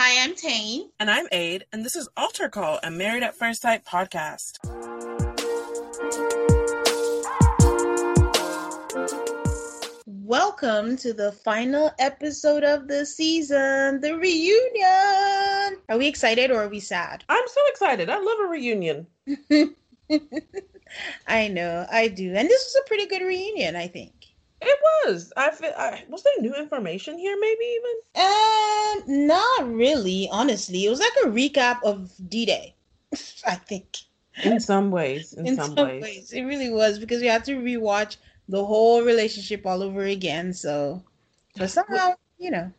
Hi, I'm Tane. And I'm Aid, and this is Altar Call, a Married at First Sight podcast. Welcome to the final episode of the season, the reunion. Are we excited or are we sad? I'm so excited. I love a reunion. I know, I do. And this was a pretty good reunion, I think. It was. I, fe- I was there new information here, maybe even. Um, not really, honestly. It was like a recap of D Day, I think. In some ways, in, In some, some ways. ways. It really was because we had to rewatch the whole relationship all over again. So, but somehow, you know,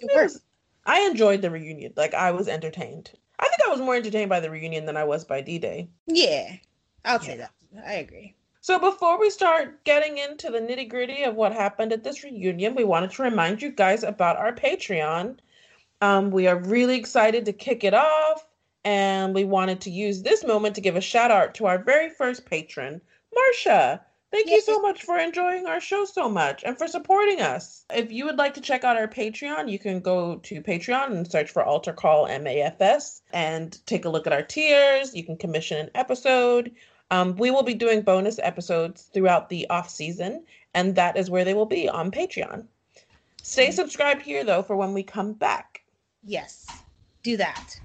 it worked. I enjoyed the reunion. Like I was entertained. I think I was more entertained by the reunion than I was by D Day. Yeah, I'll say that. I agree. So before we start getting into the nitty gritty of what happened at this reunion, we wanted to remind you guys about our Patreon. Um, we are really excited to kick it off, and we wanted to use this moment to give a shout out to our very first patron, Marcia. Thank you so much for enjoying our show so much and for supporting us. If you would like to check out our Patreon, you can go to Patreon and search for Altar Call MAFS and take a look at our tiers. You can commission an episode. Um, we will be doing bonus episodes throughout the off season, and that is where they will be on Patreon. Stay subscribed here though for when we come back. Yes, do that.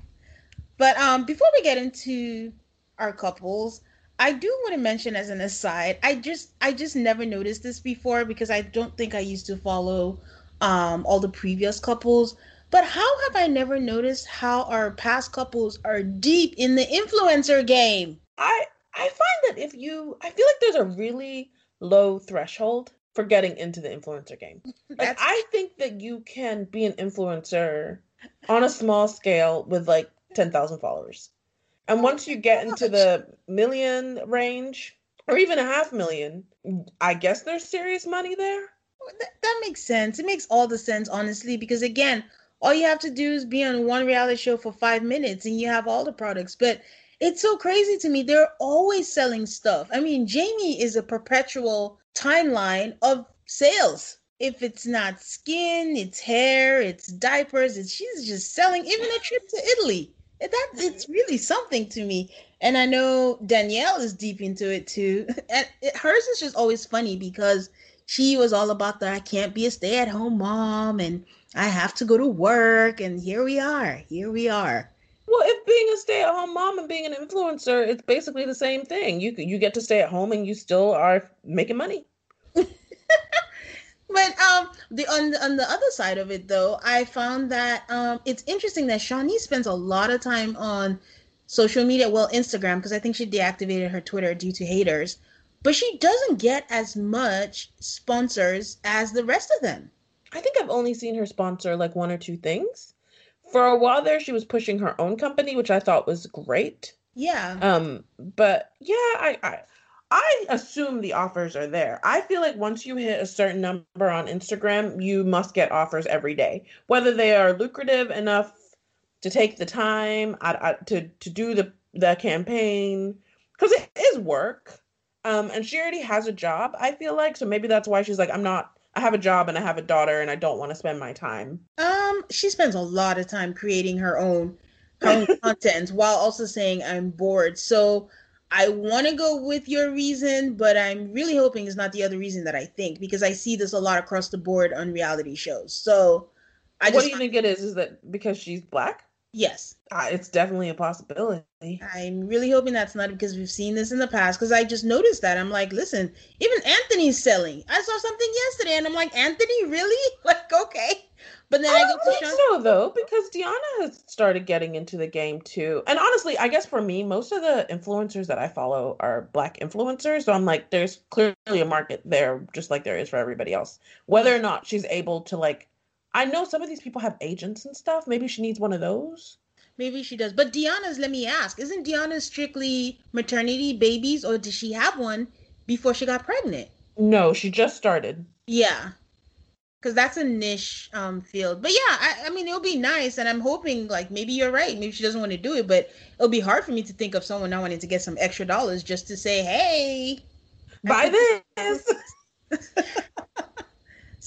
But um, before we get into our couples, I do want to mention as an aside, I just I just never noticed this before because I don't think I used to follow um all the previous couples. But how have I never noticed how our past couples are deep in the influencer game? I I find that if you, I feel like there's a really low threshold for getting into the influencer game. Like I think that you can be an influencer on a small scale with like 10,000 followers. And once you get into the million range or even a half million, I guess there's serious money there. that, that makes sense. It makes all the sense, honestly, because again, all you have to do is be on one reality show for five minutes and you have all the products. But it's so crazy to me. They're always selling stuff. I mean, Jamie is a perpetual timeline of sales. If it's not skin, it's hair, it's diapers, it's she's just selling even a trip to Italy. That it's really something to me. And I know Danielle is deep into it too. And it, hers is just always funny because she was all about the I can't be a stay at home mom and I have to go to work. And here we are. Here we are. Well, if being a stay-at-home mom and being an influencer, it's basically the same thing. You you get to stay at home and you still are making money. But um, the on the, on the other side of it, though, I found that um, it's interesting that Shawniece spends a lot of time on social media, well, Instagram, because I think she deactivated her Twitter due to haters. But she doesn't get as much sponsors as the rest of them. I think I've only seen her sponsor like one or two things. For a while there, she was pushing her own company, which I thought was great. Yeah. Um, but yeah, I, I I assume the offers are there. I feel like once you hit a certain number on Instagram, you must get offers every day, whether they are lucrative enough to take the time I, I, to to do the the campaign because it is work. Um, and she already has a job. I feel like so maybe that's why she's like, I'm not. I have a job and I have a daughter and I don't want to spend my time. Um, she spends a lot of time creating her own her own content while also saying I'm bored. So I want to go with your reason, but I'm really hoping it's not the other reason that I think because I see this a lot across the board on reality shows. So I what just do you think it is? Is that because she's black? Yes, Uh, it's definitely a possibility. I'm really hoping that's not because we've seen this in the past. Because I just noticed that I'm like, listen, even Anthony's selling. I saw something yesterday, and I'm like, Anthony, really? Like, okay. But then I, I go to Sean. so though, because Deanna has started getting into the game too. And honestly, I guess for me, most of the influencers that I follow are black influencers. So I'm like, there's clearly a market there, just like there is for everybody else. Whether or not she's able to like, I know some of these people have agents and stuff. Maybe she needs one of those. Maybe she does. But Deanna's, let me ask, isn't Deanna strictly maternity babies, or did she have one before she got pregnant? No, she just started. Yeah. Because that's a niche um, field. But yeah, I, I mean, it'll be nice. And I'm hoping, like, maybe you're right. Maybe she doesn't want to do it. But it'll be hard for me to think of someone not wanting to get some extra dollars just to say, hey, Buy this.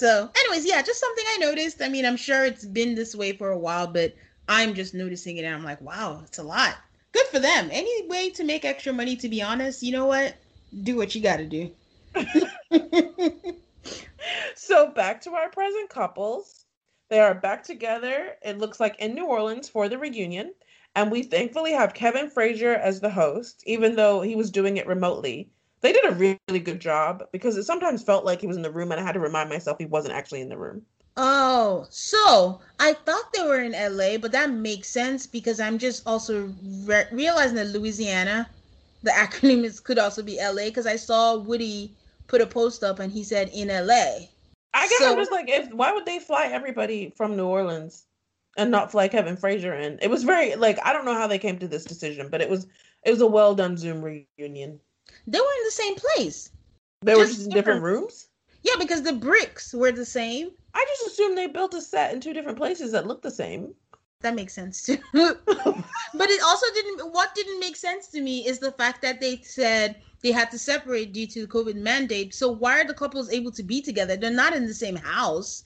So, anyways, yeah, just something I noticed. I mean, I'm sure it's been this way for a while, but I'm just noticing it and I'm like, wow, it's a lot. Good for them. Any way to make extra money, to be honest, you know what? Do what you got to do. so back to our present couples. They are back together. It looks like in New Orleans for the reunion. And we thankfully have Kevin Frazier as the host, even though he was doing it remotely. They did a really good job because it sometimes felt like he was in the room and I had to remind myself he wasn't actually in the room. Oh, so I thought they were in LA, but that makes sense because I'm just also re- realizing that Louisiana, the acronym is could also be LA because I saw Woody put a post up and he said in LA. I guess So- I'm just like, if why would they fly everybody from New Orleans and not fly Kevin Frazier in? It was very like I don't know how they came to this decision, but it was it was a well done Zoom reunion. They were in the same place. They were Just just in different different. rooms. Yeah, because the bricks were the same. I just assumed they built a set in two different places that looked the same. That makes sense too. but it also didn't what didn't make sense to me is the fact that they said they had to separate due to the COVID mandate. So why are the couples able to be together? They're not in the same house.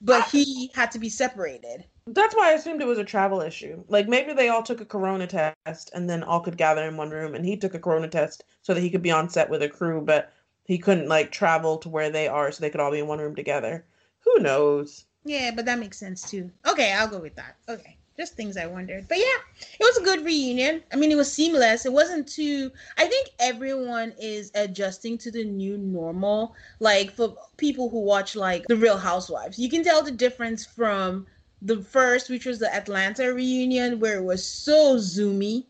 But he had to be separated. That's why I assumed it was a travel issue. Like maybe they all took a corona test and then all could gather in one room and he took a corona test so that he could be on set with a crew, but he couldn't like travel to where they are so they could all be in one room together. Who knows? Yeah, but that makes sense too. Okay, I'll go with that. Okay. Just things I wondered. But yeah, it was a good reunion. I mean, it was seamless. It wasn't too I think everyone is adjusting to the new normal. Like for people who watch like The Real Housewives, you can tell the difference from the first, which was the Atlanta reunion, where it was so zoomy.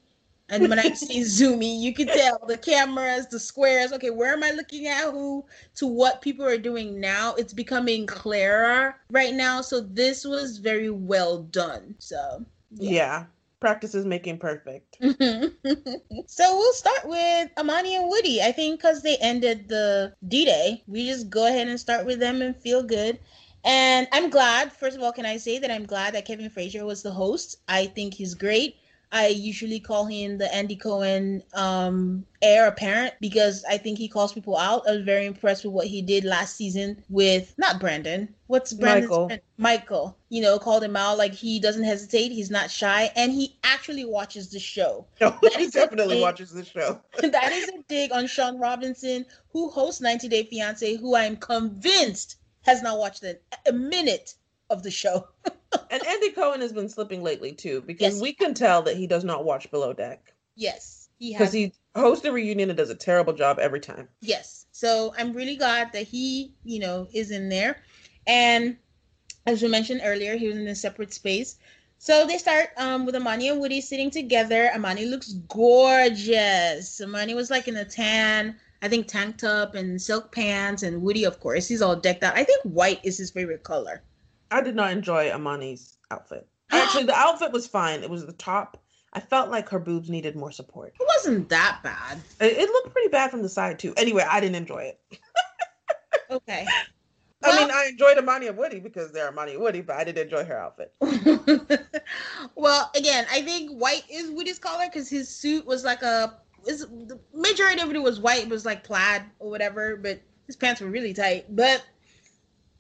And when I say zoomy, you can tell the cameras, the squares. Okay, where am I looking at who to what people are doing now? It's becoming clearer right now. So this was very well done. So Yeah. Practice is making perfect. so we'll start with Amani and Woody. I think because they ended the D Day, we just go ahead and start with them and feel good. And I'm glad, first of all, can I say that I'm glad that Kevin Frazier was the host? I think he's great. I usually call him the Andy Cohen um, heir apparent because I think he calls people out. I was very impressed with what he did last season with not Brandon. What's Brandon's Michael. friend? Michael. You know, called him out like he doesn't hesitate. He's not shy, and he actually watches the show. No, he definitely watches the show. that is a dig on Shaun Robinson, who hosts 90 Day Fiance, who I'm convinced has not watched a, a minute of the show. And Andy Cohen has been slipping lately too, because Yes. we can tell that he does not watch Below Deck. Yes, he Because he hosts a reunion and does a terrible job every time. Yes. So I'm really glad that he, you know, is in there. And as we mentioned earlier, he was in a separate space. So they start um, with Amani and Woody sitting together. Amani looks gorgeous. Amani was like in a tan, I think tank top and silk pants. And Woody, of course, he's all decked out. I think white is his favorite color. I did not enjoy Amani's outfit. Actually, the outfit was fine. It was the top. I felt like her boobs needed more support. It wasn't that bad. It, it looked pretty bad from the side too. Anyway, I didn't enjoy it. Okay. I mean, I enjoyed Amani and Woody because they're Amani and Woody, but I didn't enjoy her outfit. well, again, I think white is Woody's color because his suit was like a. Is the majority of it was white, it was like plaid or whatever, but his pants were really tight. But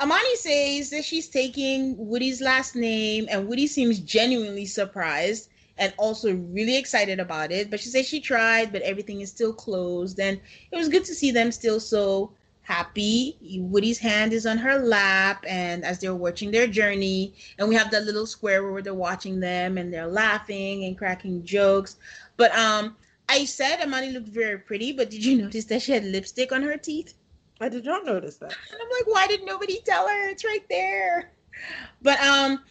Amani says that she's taking Woody's last name, and Woody seems genuinely surprised and also really excited about it. But she says she tried, but everything is still closed, and it was good to see them still so happy. Woody's hand is on her lap, and as they're watching their journey, and we have that little square where they're watching them and they're laughing and cracking jokes. But um, I said Amani looked very pretty, but did you notice that she had lipstick on her teeth? I did not notice that. And I'm like, why did nobody tell her? It's right there. But um,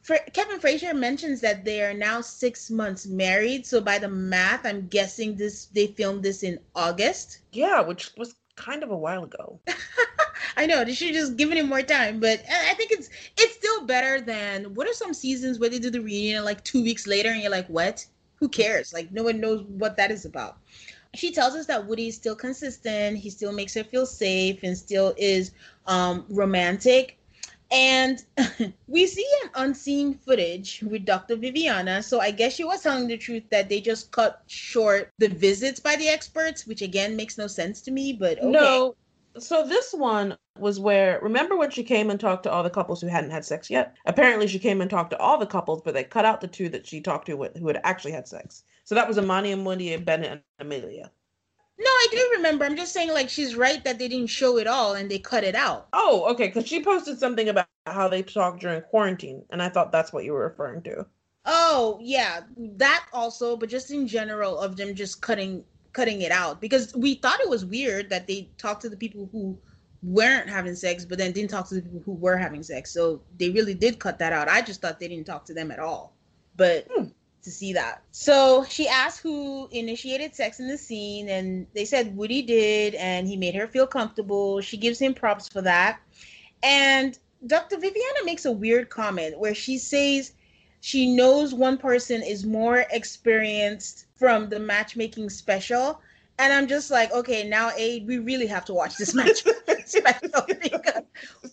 for Kevin Frazier mentions that they are now six months married. So by the math, I'm guessing this they filmed this in August. Yeah, which was kind of a while ago. I know they should have just given him more time, but I I think it's it's still better than what are some seasons where they do the reunion like two weeks later and you're like, what? Who cares? Like no one knows what that is about. She tells us that Woody is still consistent. He still makes her feel safe and still is um, romantic. And we see an unseen footage with Dr. Viviana. So I guess she was telling the truth that they just cut short the visits by the experts, which again makes no sense to me, but okay. No. So this one was where remember when she came and talked to all the couples who hadn't had sex yet? Apparently she came and talked to all the couples, but they cut out the two that she talked to with, who had actually had sex. So that was Amani and Wendy and Bennett and Amelia. No, I do remember. I'm just saying, like, she's right that they didn't show it all and they cut it out. Oh, okay, because she posted something about how they talked during quarantine, and I thought that's what you were referring to. Oh, yeah, that also, but just in general of them just cutting cutting it out because we thought it was weird that they talked to the people who weren't having sex, but then didn't talk to the people who were having sex. So they really did cut that out. I just thought they didn't talk to them at all. But Hmm. to see that. So she asked who initiated sex in the scene, and they said Woody did, and he made her feel comfortable. She gives him props for that. And Dr. Viviana makes a weird comment where she says she knows one person is more experienced from the matchmaking special. And I'm just like, okay, now Aid, we really have to watch this matchmaking special because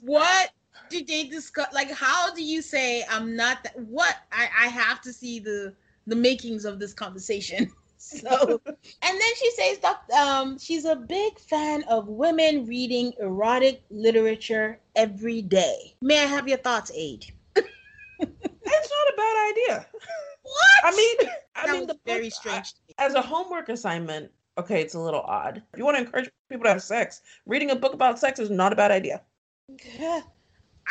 what did they discuss? Like, how do you say I'm not that? What I, I have to see the the makings of this conversation. So, and then she says that um, she's a big fan of women reading erotic literature every day. May I have your thoughts, Aid? It's not a bad idea. What? I mean, I that mean, the very book- strange. to me. as a homework assignment, okay, it's a little odd. If you want to encourage people to have sex, reading a book about sex is not a bad idea. Yeah.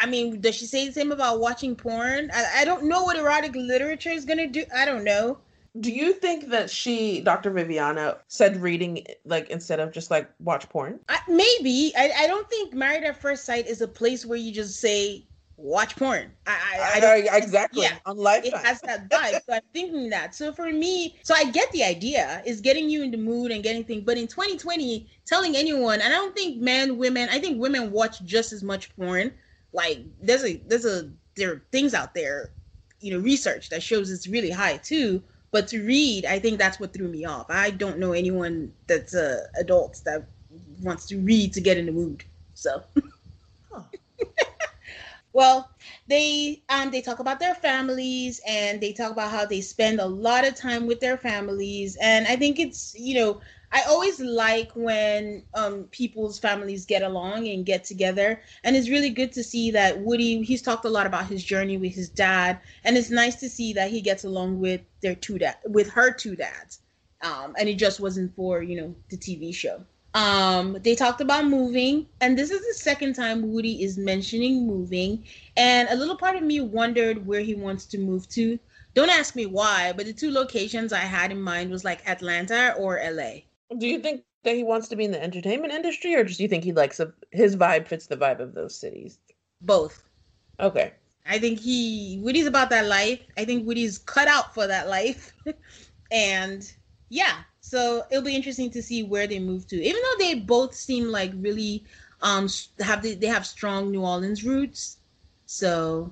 I mean, does she say the same about watching porn? I, I don't know what erotic literature is gonna do. I don't know. Do you think that she, Dr. Viviana, said reading like instead of just like watch porn? I, maybe. I, I don't think Married at First Sight is a place where you just say watch porn. I I, I don't, exactly. yeah, On it has that vibe. So I'm thinking that. So for me, so I get the idea is getting you in the mood and getting things. But in 2020, telling anyone, and I don't think men, women, I think women watch just as much porn. Like there's a there's a there are things out there, you know, research that shows it's really high too. But to read, I think that's what threw me off. I don't know anyone that's uh, adults that wants to read to get in the mood. So. Well, they um they talk about their families and they talk about how they spend a lot of time with their families. And I think it's you know I always like when um people's families get along and get together. And it's really good to see that Woody he's talked a lot about his journey with his dad. And it's nice to see that he gets along with their two dad with her two dads. Um and it just wasn't for you know the TV show um they talked about moving and this is the second time Woody is mentioning moving and a little part of me wondered where he wants to move to don't ask me why but the two locations I had in mind was like Atlanta or LA Do you think that he wants to be in the entertainment industry, or just do you think he likes a, his vibe fits the vibe of those cities? both Okay. I think he Woody's about that life. I think Woody's cut out for that life. and yeah, so it'll be interesting to see where they move to. Even though they both seem like really um have the, they have strong New Orleans roots. So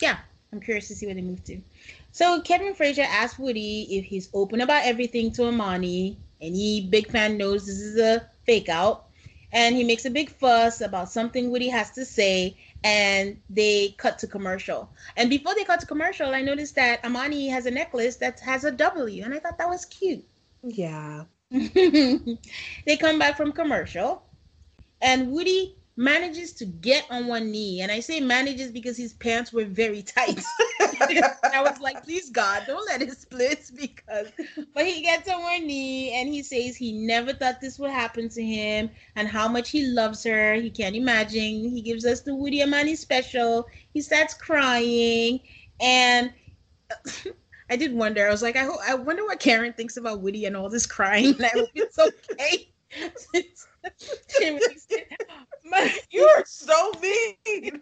yeah, I'm curious to see where they move to. So Kevin Frazier asked Woody if he's open about everything to Amani. Any big fan knows this is a fake out. And he makes a big fuss about something Woody has to say, and they cut to commercial. And before they cut to commercial, I noticed that Amani has a necklace that has a W, and I thought that was cute. Yeah. they come back from commercial, and Woody manages to get on one knee. And I say manages because his pants were very tight. I was like, please God, don't let it split because but he gets on one knee and he says he never thought this would happen to him and how much he loves her. He can't imagine. He gives us the Woody Amani special. He starts crying and I did wonder. I was like, I hope, I wonder what Karen thinks about Woody and all this crying. And I hope it's okay. She released it. My- You are so mean.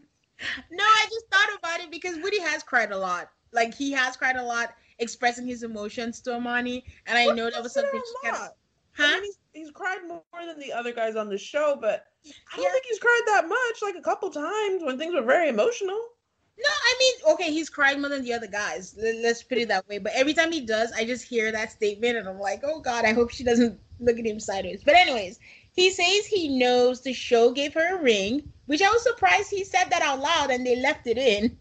no, I just thought about it because Woody has cried a lot. Like he has cried a lot, expressing his emotions to Amani, and I know that was something she a kind of, lot. I mean, he's, he's cried more than the other guys on the show, but I don't Yeah. think he's cried that much, like a couple times when things were very emotional. No, I mean, okay, he's cried more than the other guys. Let's put it that way. But every time he does, I just hear that statement and I'm like, oh God, I hope she doesn't look at him sideways. But, anyways, he says he knows the show gave her a ring, which I was surprised he said that out loud and they left it in.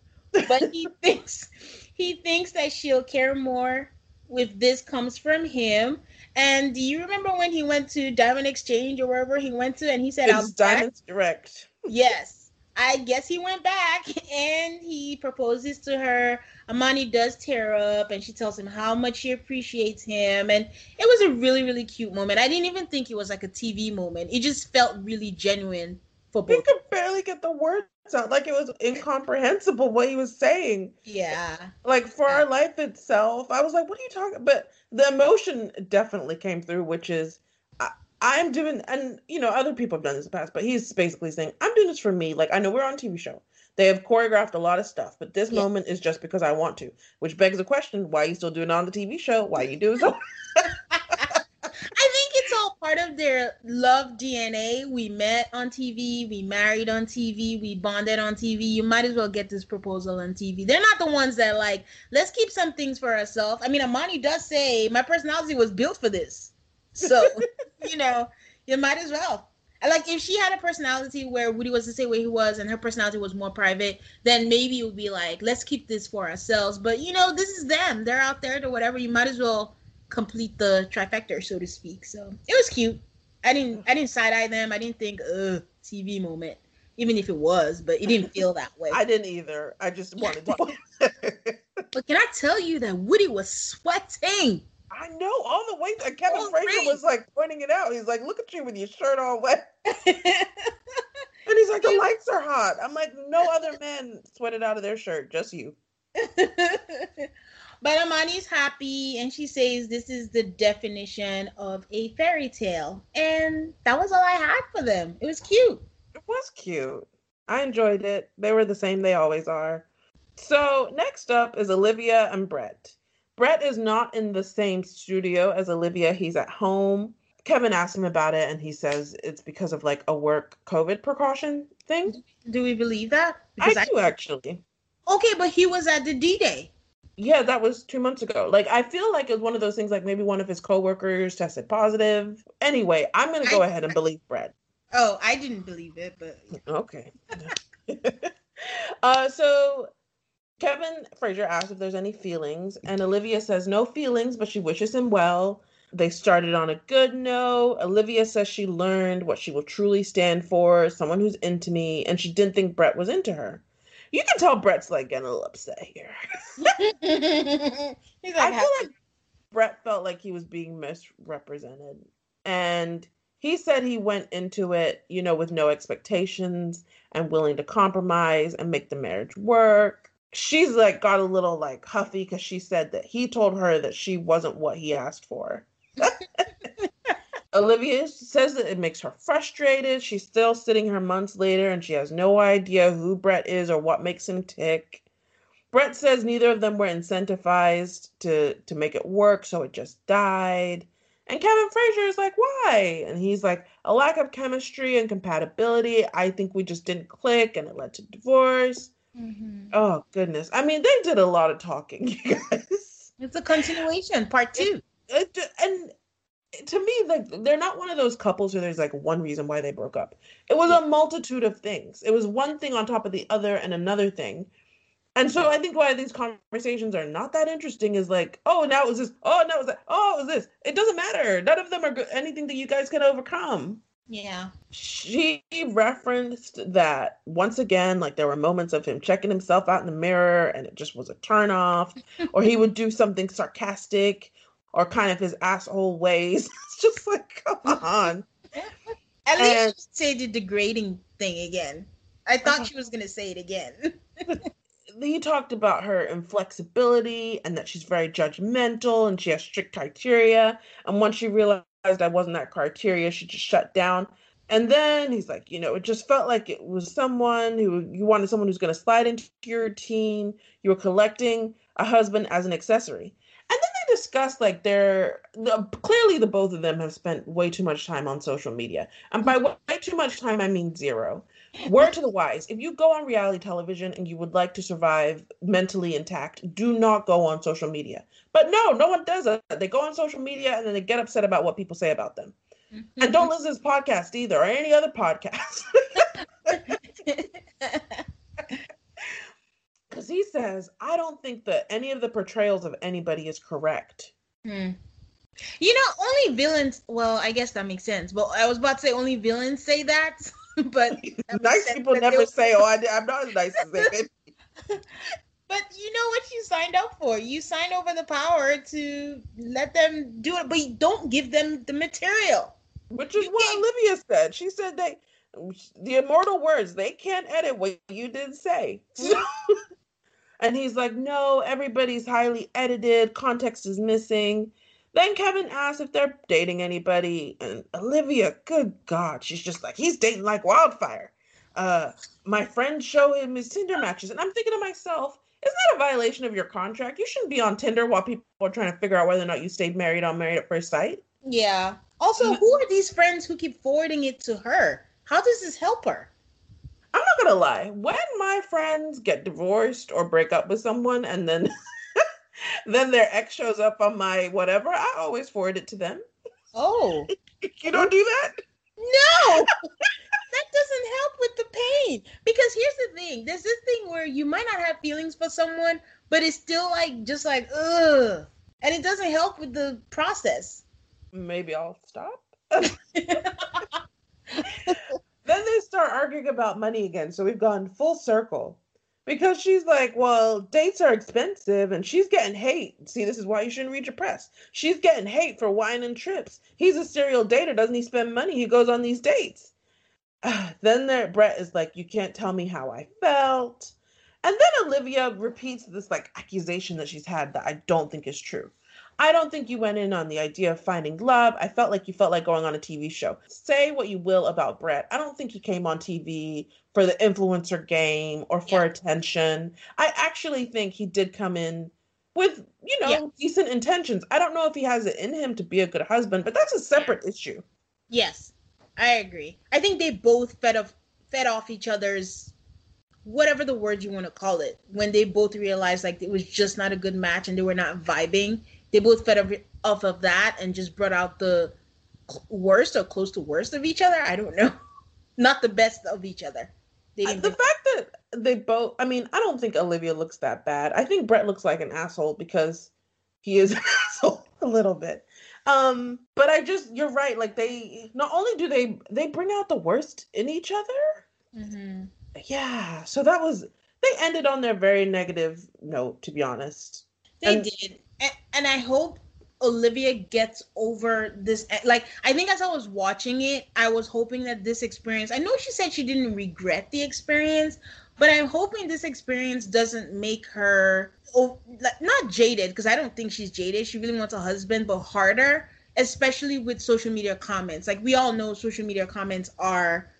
But he thinks he thinks that she'll care more if this comes from him. And do you remember when he went to Diamond Exchange or wherever he went to and he said, It's back? Diamonds Direct. Yes. I guess he went back and he proposes to her. Amani does tear up and she tells him how much she appreciates him. And it was a really, really cute moment. I didn't even think it was like a TV moment. It just felt really genuine for both. He could barely get the words out. Like it was incomprehensible what he was saying. Yeah. Like for our life itself, I was like, what are you talking But the emotion definitely came through, which is I'm doing and you know, other people have done this in the past, but he's basically saying, I'm doing this for me. Like I know we're on TV show. They have choreographed a lot of stuff, but this Yeah. moment is just because I want to. Which begs the question, why are you still doing it on the TV show? Why are you do so? I think it's all part of their love DNA. We met on TV, we married on TV, we bonded on TV. You might as well get this proposal on TV. They're not the ones that like, let's keep some things for ourselves. I mean, Amani does say my personality was built for this. So, you know, you might as well. I Like if she had a personality where Woody was the same way he was and her personality was more private, then maybe it would be like, let's keep this for ourselves. But you know, this is them. They're out there to whatever. You might as well complete the trifecta, so to speak. So it was cute. I didn't I didn't side eye them. I didn't think ugh TV moment, even if it was, but it didn't feel that way. I didn't either. I just wanted to but can I tell you that Woody was sweating? I know all the way. And Kevin Frazier great. was like pointing it out. He's like, "Look at you with your shirt all wet," and he's like, "The lights are hot." I'm like, "No other man sweated out of their shirt, just you." But Amani's happy and she says this is the definition of a fairy tale. And that was all I had for them. It was cute. It was cute. I enjoyed it. They were the same they always are. So next up is Olivia and Brett. Brett is not in the same studio as Olivia. He's at home. Kevin asked him about it, and he says it's because of like a work COVID precaution thing. Do we believe that? I do actually. Okay, but he was at the D Day. Yeah, that was two months ago. Like, I feel like it's one of those things. Like maybe one of his coworkers tested positive. Anyway, I'm gonna go I- ahead and believe Brett. Oh, I didn't believe it, but Okay. uh, so Kevin Frazier asks if there's any feelings, and mm-hmm. Olivia says no feelings, but she wishes him well. They started on a good note. Olivia says she learned what she will truly stand for, someone who's into me, and she didn't think Brett was into her. You can tell Brett's like getting a little upset here. he's I feel like Brett felt like he was being misrepresented. And he said he went into it, you know, with no expectations and willing to compromise and make the marriage work. She's like got a little like huffy because she said that he told her that she wasn't what he asked for. Olivia says that it makes her frustrated. She's still sitting here months later and she has no idea who Brett is or what makes him tick. Brett says neither of them were incentivized to to make it work, so it just died. And Kevin Frazier is like, why? And he's like, a lack of chemistry and compatibility. I think we just didn't click and it led to divorce. Mhm. Oh goodness. I mean, they did a lot of talking, you guys. it's a continuation, part two. It, and to me, like they're not one of those couples where there's like one reason why they broke up. It was a multitude of things. It was one thing on top of the other and another thing. And so I think why these conversations are not that interesting is like, oh, now it was this, oh, now it was that, oh, it was this. It doesn't matter. None of them are good, anything that you guys can overcome. Yeah. She referenced that once again, like there were moments of him checking himself out in the mirror and it just was a turn off, or he would do something sarcastic or kind of his asshole ways. it's just like, come on. At least And- she say the degrading thing again. I thought Uh-huh. she was gonna say it again. he talked about her inflexibility and that she's very judgmental and she has strict criteria. And once she realized I wasn't that criteria, she just shut down. And then he's like, you know, it just felt like it was someone who you wanted someone who's going to slide into your routine. You were collecting a husband as an accessory. And then they discussed like they're the, clearly the both of them have spent way too much time on social media, and by mm-hmm. way too much time I mean zero. Word to the wise: if you go on reality television and you would like to survive mentally intact, do not go on social media. But no, no one does that. They go on social media and then they get upset about what people say about them. And don't listen to this podcast either or any other podcast. Because he says, I don't think that any of the portrayals of anybody is correct. Hmm. You know, only villains. Well, I guess that makes sense. But I was about to say only villains say that. but nice people never say, "Oh, I, am not as nice as they." but you know what you signed up for. You sign over the power to let them do it, but you don't give them the material. Which is you what can't... Olivia said. She said they, the immortal words, they can't edit what you did say. and he's like, "No, everybody's highly edited. Context is missing." Then Kevin asks if they're dating anybody, and Olivia, good God, she's just like, he's dating like wildfire. Uh, my friends show him his Tinder matches, and I'm thinking to myself, isn't that a violation of your contract? You shouldn't be on Tinder while people are trying to figure out whether or not you stayed married on Married at First Sight. Yeah. Also, who are these friends who keep forwarding it to her? How does this help her? I'm not gonna lie. When my friends get divorced or break up with someone, and then then their ex shows up on my whatever, I always forward it to them. Oh. you don't do that? No. that doesn't help with the pain. Because here's the thing. There's this thing where you might not have feelings for someone, but it's still like just like ugh. And it doesn't help with the process. Maybe I'll stop. then they start arguing about money again. So we've gone full circle because she's like, well, dates are expensive and she's getting hate. See, this is why you shouldn't read your press. She's getting hate for wine and trips. He's a serial dater. Doesn't he spend money? He goes on these dates. Ah, then there, Brett is like, you can't tell me how I felt. And then Olivia repeats this like accusation that she's had that I don't think is true. I don't think you went in on the idea of finding love. I felt like you felt like going on a TV show. Say what you will about Brett. I don't think he came on TV for the influencer game or for yeah. attention. I actually think he did come in with, you know, yeah. decent intentions. I don't know if he has it in him to be a good husband, but that's a separate issue. Yes. I agree. I think they both fed off fed off each other's whatever the word you want to call it when they both realized like it was just not a good match and they were not vibing they both fed off of that and just brought out the worst or close to worst of each other. I don't know. Not the best of each other. The fact that they both, I mean, I don't think Olivia looks that bad. I think Brett looks like an asshole because he is an asshole a little bit. Um, but I just, you're right. Like they, not only do they, they bring out the worst in each other. Mm-hmm. Yeah. So that was, they ended on their very negative note, to be honest. They and, did and, and I hope Olivia gets over this. Like, I think as I was watching it, I was hoping that this experience, I know she said she didn't regret the experience, but I'm hoping this experience doesn't make her oh, like, not jaded, because I don't think she's jaded. She really wants a husband, but harder, especially with social media comments. Like, we all know social media comments are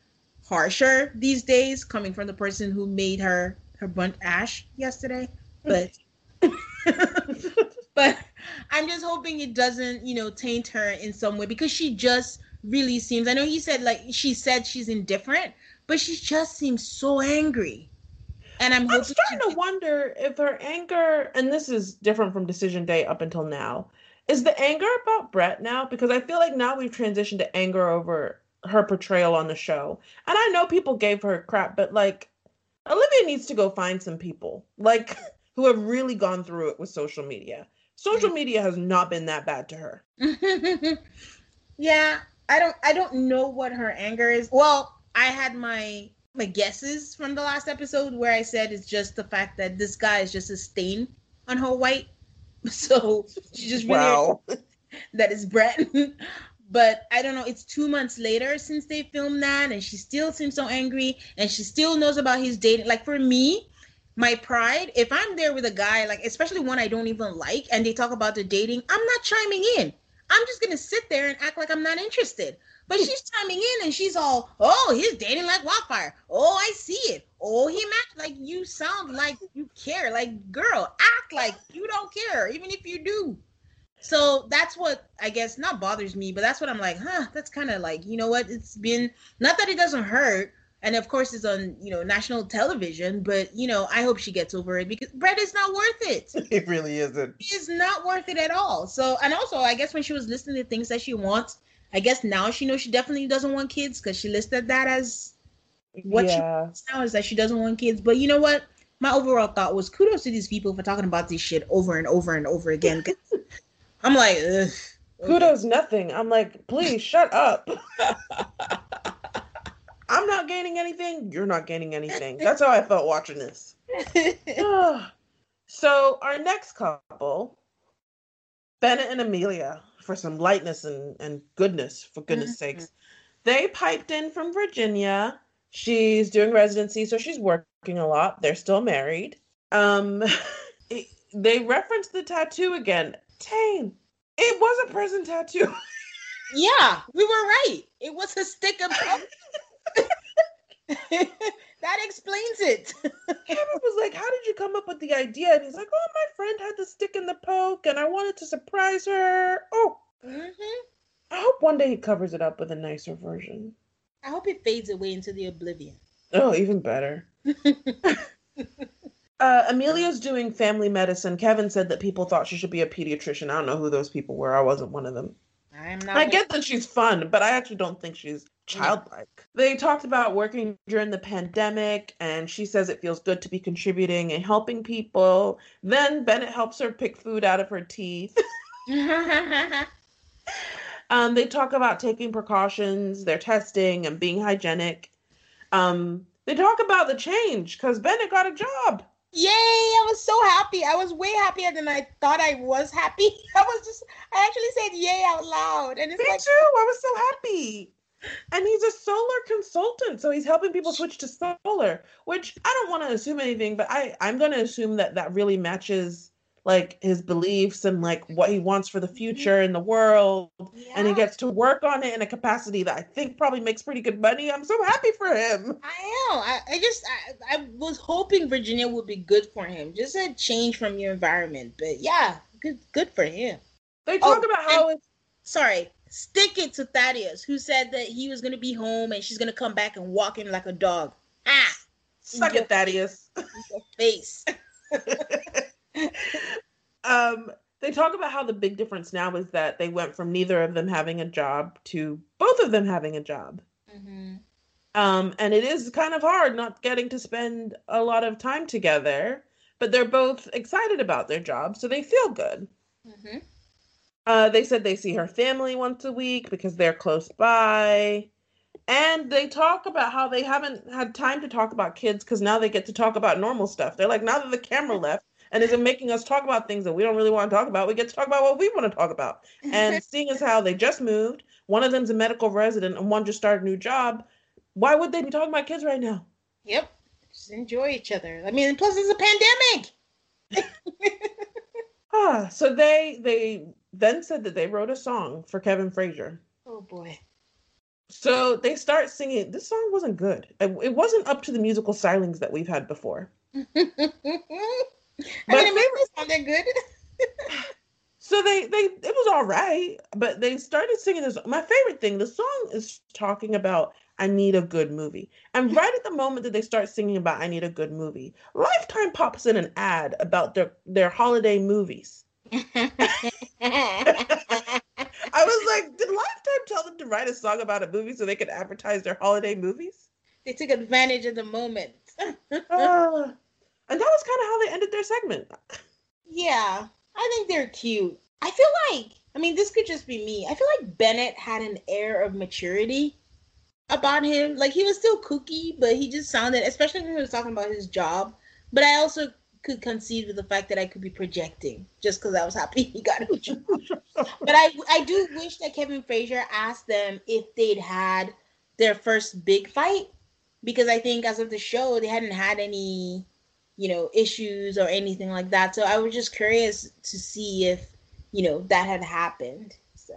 harsher these days, coming from the person who made her her burnt ash yesterday. But. but I'm just hoping it doesn't, you know, taint her in some way because she just really seems. I know he said like she said she's indifferent, but she just seems so angry. And I'm, I'm starting to wonder if her anger, and this is different from Decision Day up until now, is the anger about Brett now? Because I feel like now we've transitioned to anger over her portrayal on the show. And I know people gave her crap, but like Olivia needs to go find some people like who have really gone through it with social media social media has not been that bad to her. yeah, I don't I don't know what her anger is. Well, I had my my guesses from the last episode where I said it's just the fact that this guy is just a stain on her white. So she just really wow. that is Brett. but I don't know. It's two months later since they filmed that, and she still seems so angry, and she still knows about his dating. Like for me, my pride, if I'm there with a guy, like especially one I don't even like, and they talk about the dating, I'm not chiming in. I'm just gonna sit there and act like I'm not interested. But hmm. she's chiming in and she's all, oh, he's dating like wildfire. Oh, I see it. Oh, he matched like you sound like you care. Like, girl, act like you don't care, even if you do. So that's what I guess not bothers me, but that's what I'm like, huh? That's kind of like, you know what? It's been not that it doesn't hurt, and of course it's on you know national television, but you know I hope she gets over it because Brett is not worth it. It really isn't. it's not worth it at all. So and also I guess when she was listing the things that she wants, I guess now she knows she definitely doesn't want kids because she listed that as what she wants now is that she doesn't want kids. But you know what? My overall thought was kudos to these people for talking about this shit over and over and over again I'm like, Ugh, Kudos nothing. I'm like, please shut up. I'm not gaining anything. You're not gaining anything. That's how I felt watching this. so our next couple, Bennett and Amelia, for some lightness and, and goodness, for goodness Mhm. sakes, they piped in from Virginia. She's doing residency, so she's working a lot. They're still married. Um, it- they referenced the tattoo again. Tane, it was a prison tattoo. Yeah, we were right. It was a stick of that explains it. Kevin was like, How did you come up with the idea? And he's like, Oh, my friend had the stick in the poke and I wanted to surprise her. Oh, Mhm. I hope one day he covers it up with a nicer version. I hope it fades away into the oblivion. Oh, even better. uh, Amelia's doing family medicine. Kevin said that people thought she should be a pediatrician. I don't know who those people were. I wasn't one of them. I'm not. I get that she's fun, but I actually don't think she's childlike. They talked about working during the pandemic, and she says it feels good to be contributing and helping people. Then Bennett helps her pick food out of her teeth. Um, they talk about taking precautions, their testing, and being hygienic. Um, they talk about the change because Bennett got a job. Yay! I was so happy. I was way happier than I thought I was happy. I was just. I actually said yay out loud, and it's Me like too. I was so happy. And he's a solar consultant, so he's helping people switch to solar. Which I don't want to assume anything, but I I'm going to assume that that really matches like his beliefs and like what he wants for the mm-hmm. future in the world. And he gets to work on it in a capacity that I think probably makes pretty good money. I'm so happy for him. I know. I, I just I, I was hoping Virginia would be good for him. Just a change from your environment. But yeah, good good for him. They oh, talk Oh, about how it's Sorry, stick it to Thaddeus, who said that he was gonna be home and she's gonna come back and walk him like a dog. Ah, suck it, Thaddeus. your face. um, they talk about how the big difference now is that they went from neither of them having a job to both of them having a job. Mm-hmm. Um, and it is kind of hard not getting to spend a lot of time together, but they're both excited about their job, so they feel good. Mm-hmm. Uh, they said they see her family once a week because they're close by. And they talk about how they haven't had time to talk about kids because now they get to talk about normal stuff. They're like, now that the camera left and isn't making us talk about things that we don't really want to talk about, we get to talk about what we want to talk about. And seeing as how they just moved, one of them's a medical resident and one just started a new job, why would they be talking about kids right now? Yep. Just enjoy each other. I mean, plus it's a pandemic. Ah, so they they then said that they wrote a song for Kevin Frazier. Oh boy. So they start singing. This song wasn't good. It, it wasn't up to the musical stylings that we've had before. I mean, it sound good. So they they it was all right, but they started singing this. My favorite thing, the song is talking about I need a good movie, and right at the moment that they start singing about I need a good movie, Lifetime pops in an ad about their their holiday movies. I was like, did Lifetime tell them to write a song about a movie so they could advertise their holiday movies? they took advantage of the moment. Ah. and that was kind of how they ended their segment. Yeah, I think they're cute. I feel like, I mean, this could just be me. I feel like Bennett had an air of maturity about him. Like he was still kooky, but he just sounded, especially when he was talking about his job. But I also could concede with the fact that I could be projecting just because I was happy he got a job. but I, I do wish that Kevin Frazier asked them if they'd had their first big fight because I think as of the show they hadn't had any you know issues or anything like that so i was just curious to see if you know that had happened so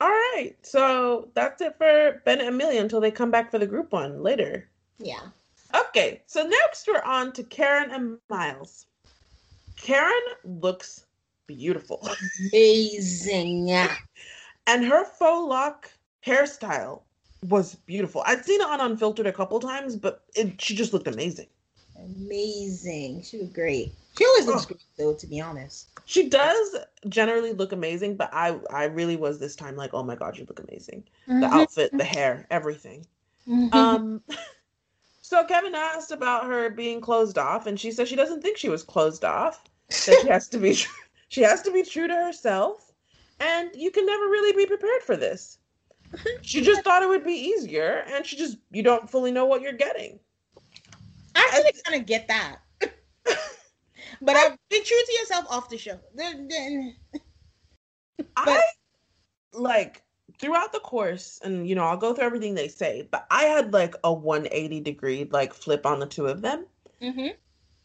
All right, so that's it for Ben and Amelia until they come back for the group one later. yeah Okay, so next we're on to Karen and Miles. Karen looks beautiful. Amazing. And her faux lock hairstyle was beautiful. I'd seen it on Unfiltered a couple times, but it, she just looked amazing. Amazing. She was great. She always looks Oh. great though, to be honest. She does generally look amazing, but I I really was this time like, oh my god, you look amazing. The outfit, the hair, everything. Mhm. Um, so Kevin asked about her being closed off, and she said she doesn't think she was closed off. That she has to be she has to be true to herself, and you can never really be prepared for this. She just thought it would be easier, and she just you don't fully know what you're getting. I actually kind of get that. but I've been true to yourself off the show. Then- I like throughout the course, and you know, I'll go through everything they say, but I had like a 180 degree like flip on the two of them. Mhm.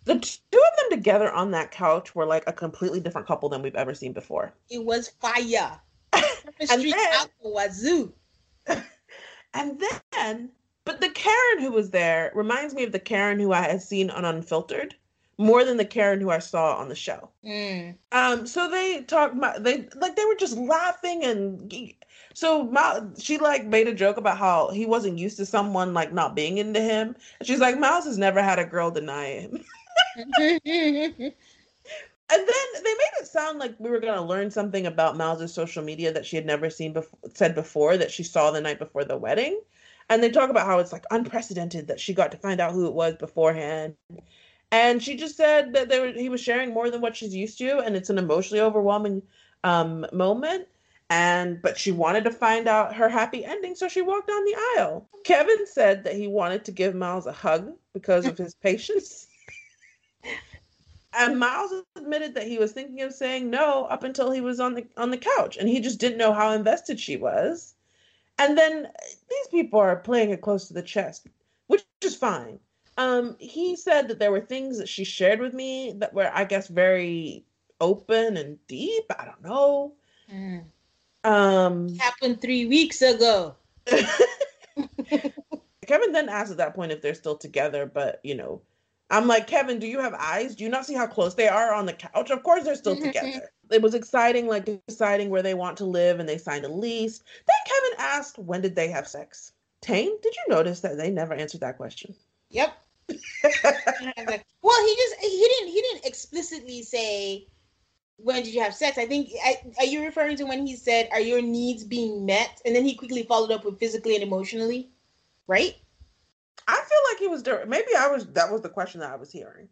The two of them together on that couch were like a completely different couple than we've ever seen before. It was fire. And then- out the wazoo. And then, but the Karen who was there reminds me of the Karen who I had seen on Unfiltered more than the Karen who I saw on the show. Mm. Um, so they talked about they like they were just laughing and so Miles, she like made a joke about how he wasn't used to someone like not being into him. And she's like, Miles has never had a girl deny him. And then they made it sound like we were going to learn something about Miles's social media that she had never seen before, said before that she saw the night before the wedding. And they talk about how it's like unprecedented that she got to find out who it was beforehand. And she just said that were, he was sharing more than what she's used to, and it's an emotionally overwhelming um, moment. And but she wanted to find out her happy ending, so she walked down the aisle. Kevin said that he wanted to give Miles a hug because of his patience. And Miles admitted that he was thinking of saying no up until he was on the on the couch, and he just didn't know how invested she was. And then these people are playing it close to the chest, which is fine. Um, he said that there were things that she shared with me that were, I guess, very open and deep. I don't know. Mm. Um, Happened three weeks ago. Kevin then asked at that point if they're still together, but you know, I'm like, Kevin, do you have eyes? Do you not see how close they are on the couch? Of course they're still together. It was exciting, like deciding where they want to live, and they signed a lease. Then Kevin asked, when did they have sex? Tane, did you notice that they never answered that question? Yep. well, he just he didn't he didn't explicitly say when did you have sex. I think I, are you referring to when he said are your needs being met, and then he quickly followed up with physically and emotionally, right? I feel like he was dir- maybe I was that was the question that I was hearing.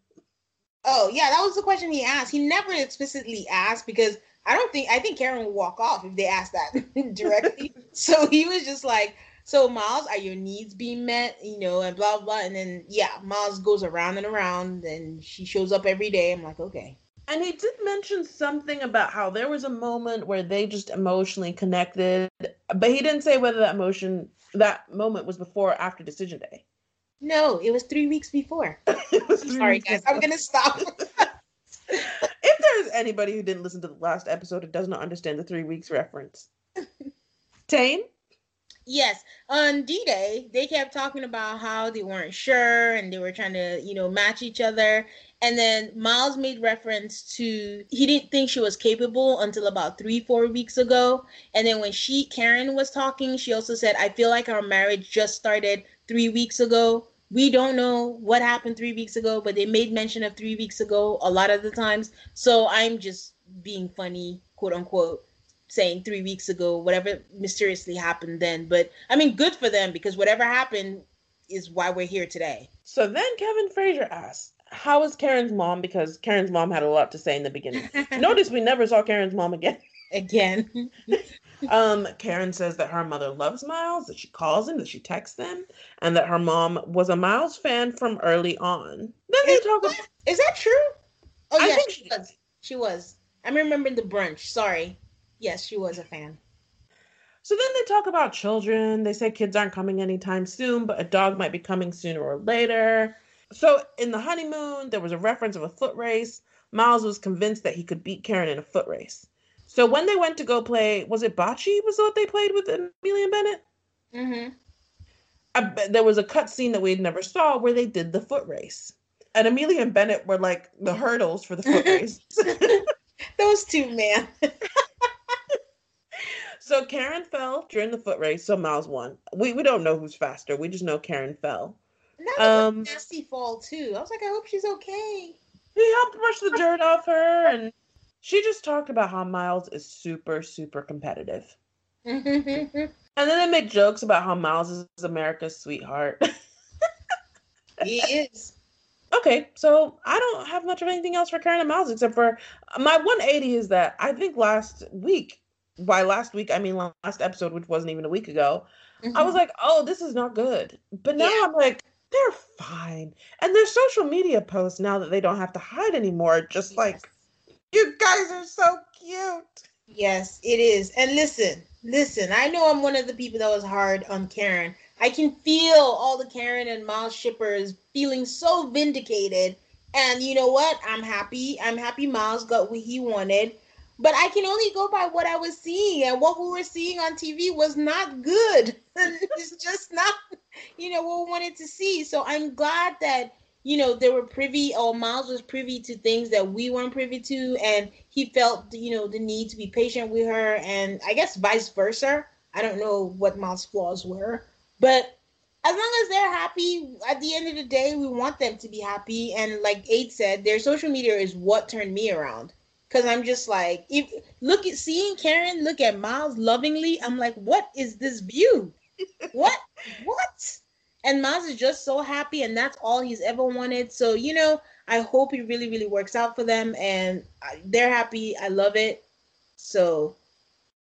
Oh yeah, that was the question he asked. He never explicitly asked because I don't think I think Karen would walk off if they asked that directly. so he was just like, "So Miles, are your needs being met?" You know, and blah blah. And then yeah, Miles goes around and around, and she shows up every day. I'm like, okay. And he did mention something about how there was a moment where they just emotionally connected, but he didn't say whether that emotion that moment was before or after decision day. No, it was three weeks before. It was three Sorry weeks guys, before. I'm gonna stop. if there's anybody who didn't listen to the last episode and does not understand the three weeks reference, Tane, Yes, on D Day, they kept talking about how they weren't sure and they were trying to, you know, match each other. And then Miles made reference to he didn't think she was capable until about three, four weeks ago. And then when she, Karen, was talking, she also said, I feel like our marriage just started three weeks ago. We don't know what happened three weeks ago, but they made mention of three weeks ago a lot of the times. So I'm just being funny, quote unquote saying three weeks ago, whatever mysteriously happened then. But I mean, good for them because whatever happened is why we're here today. So then Kevin Frazier asked, How is Karen's mom? Because Karen's mom had a lot to say in the beginning. Notice we never saw Karen's mom again. Again. Um, Karen says that her mother loves Miles, that she calls him, that she texts him, and that her mom was a Miles fan from early on. Then they Is, talk about is that true? Oh, I yeah, think she she- was. She was. I'm remembering the brunch. Sorry. Yes, she was a fan. So then they talk about children. They say kids aren't coming anytime soon, but a dog might be coming sooner or later. So in the honeymoon, there was a reference of a foot race. Miles was convinced that he could beat Karen in a foot race. So when they went to go play, was it bocce? Was what they played with Amelia and Bennett? Mm-hmm. I there was a cut scene that we never saw where they did the foot race. And Amelia and Bennett were like the hurdles for the foot race. Those two, man. So Karen fell during the foot race, so Miles won. We we don't know who's faster. We just know Karen fell. That was Um, a nasty fall too. I was like, I hope she's okay. He helped brush the dirt off her, and she just talked about how Miles is super super competitive. And then they make jokes about how Miles is America's sweetheart. he is. okay, so I don't have much of anything else for Karen and Miles except for my 180 is that I think last week, by last week I mean last episode, which wasn't even a week ago, I was mm-hmm. like, oh, this is not good. But now Yeah. I'm like, they're fine. And their social media posts now that they don't have to hide anymore, just like, you guys are so cute. Yes, it is. And listen, listen, I know I'm one of the people that was hard on Karen. I can feel all the Karen and Miles shippers feeling so vindicated. And you know what? I'm happy. I'm happy Miles got what he wanted. But I can only go by what I was seeing. And what we were seeing on TV was not good. it's just not, you know, what we wanted to see. So I'm glad that you know, they were privy or Miles was privy to things that we weren't privy to, and he felt, you know, the need to be patient with her, and I guess vice versa. I don't know what Miles' flaws were, but as long as they're happy, at the end of the day, we want them to be happy. And like Aid said, their social media is what turned me around. Cause I'm just like, if look at seeing Karen look at Miles lovingly, I'm like, what is this view? what? What? And Miles is just so happy, and that's all he's ever wanted. So, you know, I hope it really, really works out for them, and they're happy. I love it. So,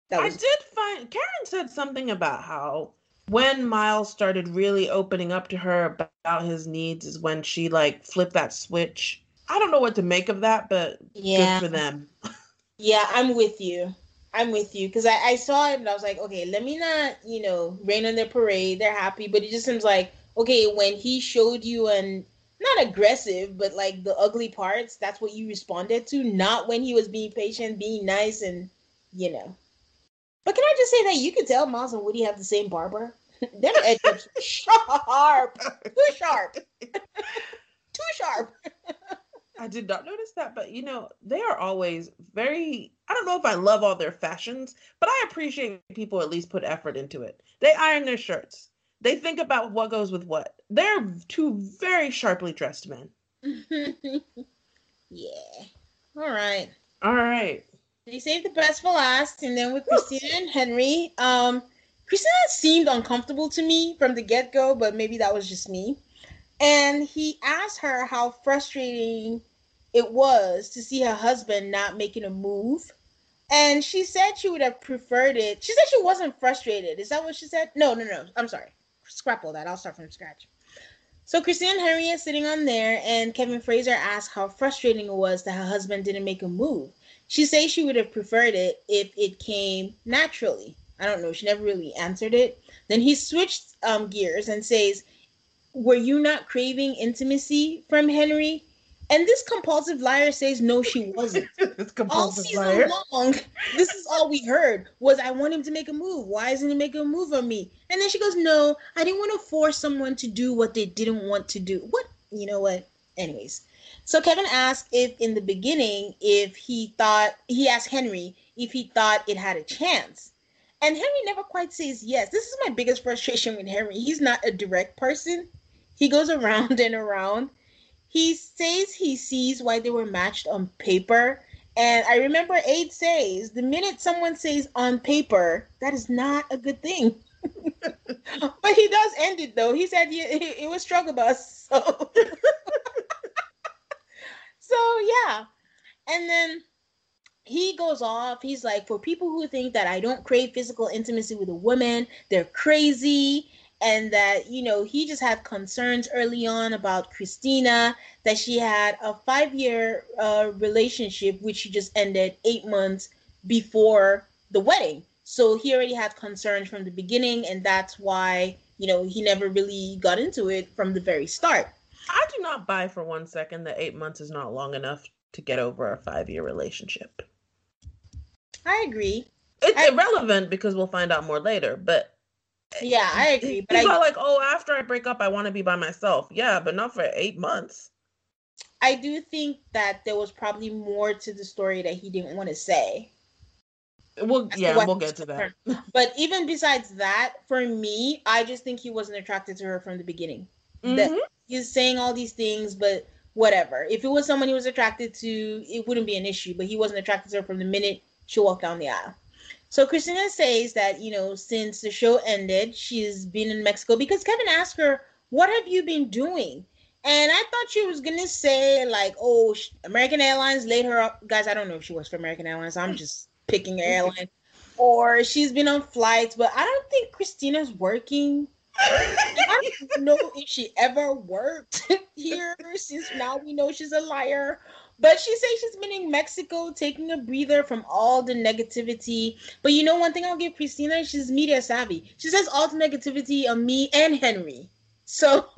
that I did find Karen said something about how when Miles started really opening up to her about his needs is when she like flipped that switch. I don't know what to make of that, but yeah, good for them. yeah. I'm with you. I'm with you because I, I saw it and I was like, okay, let me not, you know, rain on their parade. They're happy, but it just seems like okay when he showed you and not aggressive, but like the ugly parts. That's what you responded to, not when he was being patient, being nice, and you know. But can I just say that you could tell Miles and Woody have the same barber? Them edge sharp, too sharp, too sharp. I did not notice that, but you know, they are always very I don't know if I love all their fashions, but I appreciate people at least put effort into it. They iron their shirts. They think about what goes with what. They're two very sharply dressed men. yeah. All right. All right. They saved the best for last, and then with Christina and Henry, um, Christina seemed uncomfortable to me from the get go, but maybe that was just me. And he asked her how frustrating it was to see her husband not making a move. And she said she would have preferred it. She said she wasn't frustrated. Is that what she said? No, no, no. I'm sorry. Scrap all that. I'll start from scratch. So Christine Henry is sitting on there, and Kevin Frazier asked how frustrating it was that her husband didn't make a move. She says she would have preferred it if it came naturally. I don't know. She never really answered it. Then he switched um, gears and says, Were you not craving intimacy from Henry? And this compulsive liar says, No, she wasn't. all season liar. long, this is all we heard was I want him to make a move. Why isn't he making a move on me? And then she goes, No, I didn't want to force someone to do what they didn't want to do. What? You know what? Anyways, so Kevin asked if in the beginning, if he thought, he asked Henry if he thought it had a chance. And Henry never quite says yes. This is my biggest frustration with Henry. He's not a direct person, he goes around and around. He says he sees why they were matched on paper. And I remember Aid says the minute someone says on paper, that is not a good thing. but he does end it though. He said it, it was struggle bus. So So yeah. And then he goes off. He's like, for people who think that I don't crave physical intimacy with a woman, they're crazy. And that, you know, he just had concerns early on about Christina, that she had a five year uh, relationship, which she just ended eight months before the wedding. So he already had concerns from the beginning. And that's why, you know, he never really got into it from the very start. I do not buy for one second that eight months is not long enough to get over a five year relationship. I agree. It's I- irrelevant because we'll find out more later, but Yeah, I agree. But He's I, not like, oh, after I break up, I want to be by myself. Yeah, but not for eight months. I do think that there was probably more to the story that he didn't want to say. Well, yeah, we'll get to that. But even besides that, for me, I just think he wasn't attracted to her from the beginning. That Mhm. he's saying all these things, but whatever. If it was someone he was attracted to, it wouldn't be an issue. But he wasn't attracted to her from the minute she walked down the aisle. So Christina says that you know since the show ended, she's been in Mexico because Kevin asked her, "What have you been doing?" And I thought she was gonna say like, "Oh, American Airlines laid her up." Guys, I don't know if she works for American Airlines. I'm just picking an airline, or she's been on flights. But I don't think Christina's working. I don't know if she ever worked here since now we know she's a liar. But she says she's been in Mexico taking a breather from all the negativity. But you know, one thing I'll give Christina, she's media savvy. She says all the negativity on me and Henry. So,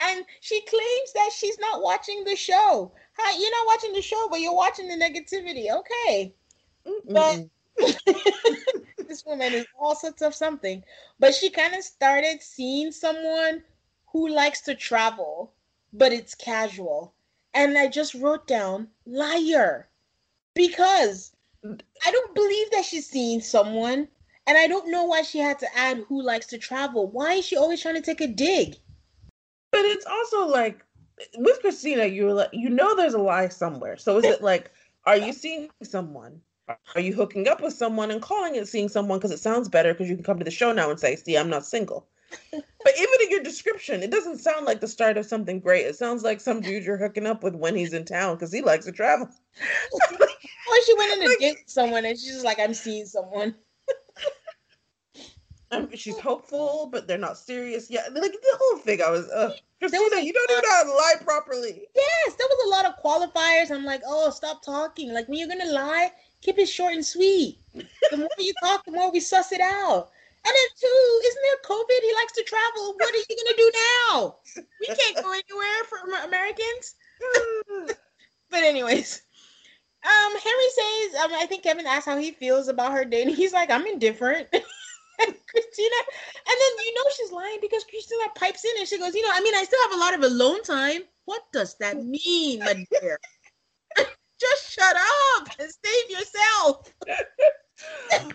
and she claims that she's not watching the show. Hi, you're not watching the show, but you're watching the negativity. Okay. But Mm-mm. this woman is all sorts of something. But she kind of started seeing someone who likes to travel, but it's casual. And I just wrote down liar because I don't believe that she's seeing someone. And I don't know why she had to add who likes to travel. Why is she always trying to take a dig? But it's also like with Christina, you're like you know there's a lie somewhere. So is it like, are you seeing someone? Are you hooking up with someone and calling it seeing someone because it sounds better because you can come to the show now and say, see, I'm not single. But even in your description, it doesn't sound like the start of something great. It sounds like some dude you're hooking up with when he's in town because he likes to travel. Or she went in to date with someone and she's just like, I'm seeing someone. Um, she's hopeful, but they're not serious. Yeah, like the whole thing. I was, uh, Christina, was a you don't even know how to lie properly. Yes, there was a lot of qualifiers. I'm like, oh, stop talking. Like when you're gonna lie, keep it short and sweet. The more you talk, the more we suss it out. And then two, isn't there COVID? He likes to travel. What are you gonna do now? We can't go anywhere for Americans. But anyways, um, Henry says, um, I think Kevin asked how he feels about her dating. He's like, I'm indifferent. and Christina, and then you know she's lying because Christina pipes in and she goes, you know, I mean, I still have a lot of alone time. What does that mean, my dear? Just shut up and save yourself.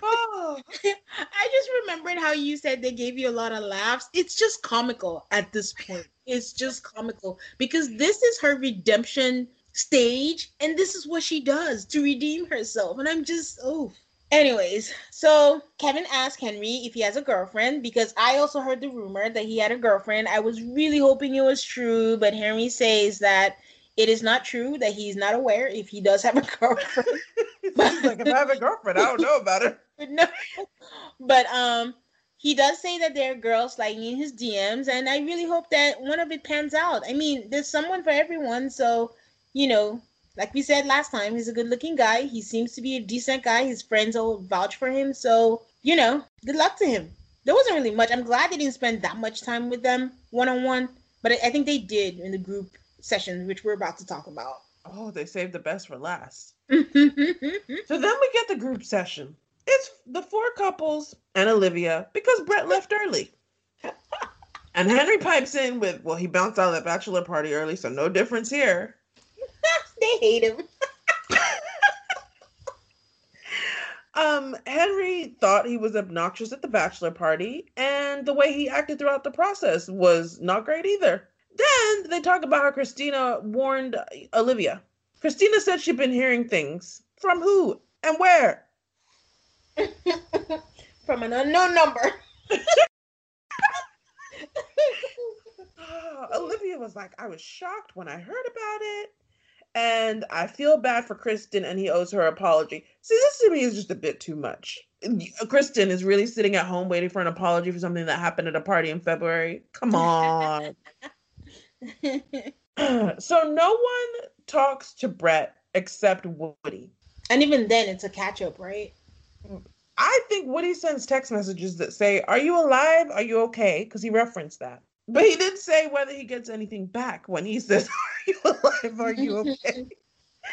Oh, I just remembered how you said they gave you a lot of laughs. It's just comical at this point. It's just comical because this is her redemption stage, and this is what she does to redeem herself. And I'm just, oh. Anyways, so Kevin asked Henry if he has a girlfriend because I also heard the rumor that he had a girlfriend. I was really hoping it was true, but Henry says that it is not true, that he's not aware if he does have a girlfriend. He's like, if I have a girlfriend, I don't know about her. but no. But um he does say that there are girls sliding in his dms and i really hope that one of it pans out. I mean there's someone for everyone so you know like we said last time he's a good looking guy. He seems to be a decent guy. His friends will vouch for him so you know good luck to him. There wasn't really much. I'm glad they didn't spend that much time with them one-on-one but i I think they did in the group session which we're about to talk about Oh, they saved the best for last. So then we get the group session. It's the four couples and Olivia because Brett left early. And Henry pipes in with, well, he bounced out of the bachelor party early, so no difference here. they hate him Um, Henry thought he was obnoxious at the bachelor party, and the way he acted throughout the process was not great either. Then they talk about how Christina warned Olivia. Christina said she'd been hearing things. From who and where? from an unknown number Ah, Olivia was like, I was shocked when I heard about it. And I feel bad for Kristen, and he owes her apology. See, this to me is just a bit too much. Kristen is really sitting at home waiting for an apology for something that happened at a party in February. Come on. so no one talks to Brett except Woody. And even then, it's a catch up, right? I think Woody sends text messages that say, Are you alive? Are you okay? Because he referenced that. But he didn't say whether he gets anything back when he says, Are you alive? Are you okay?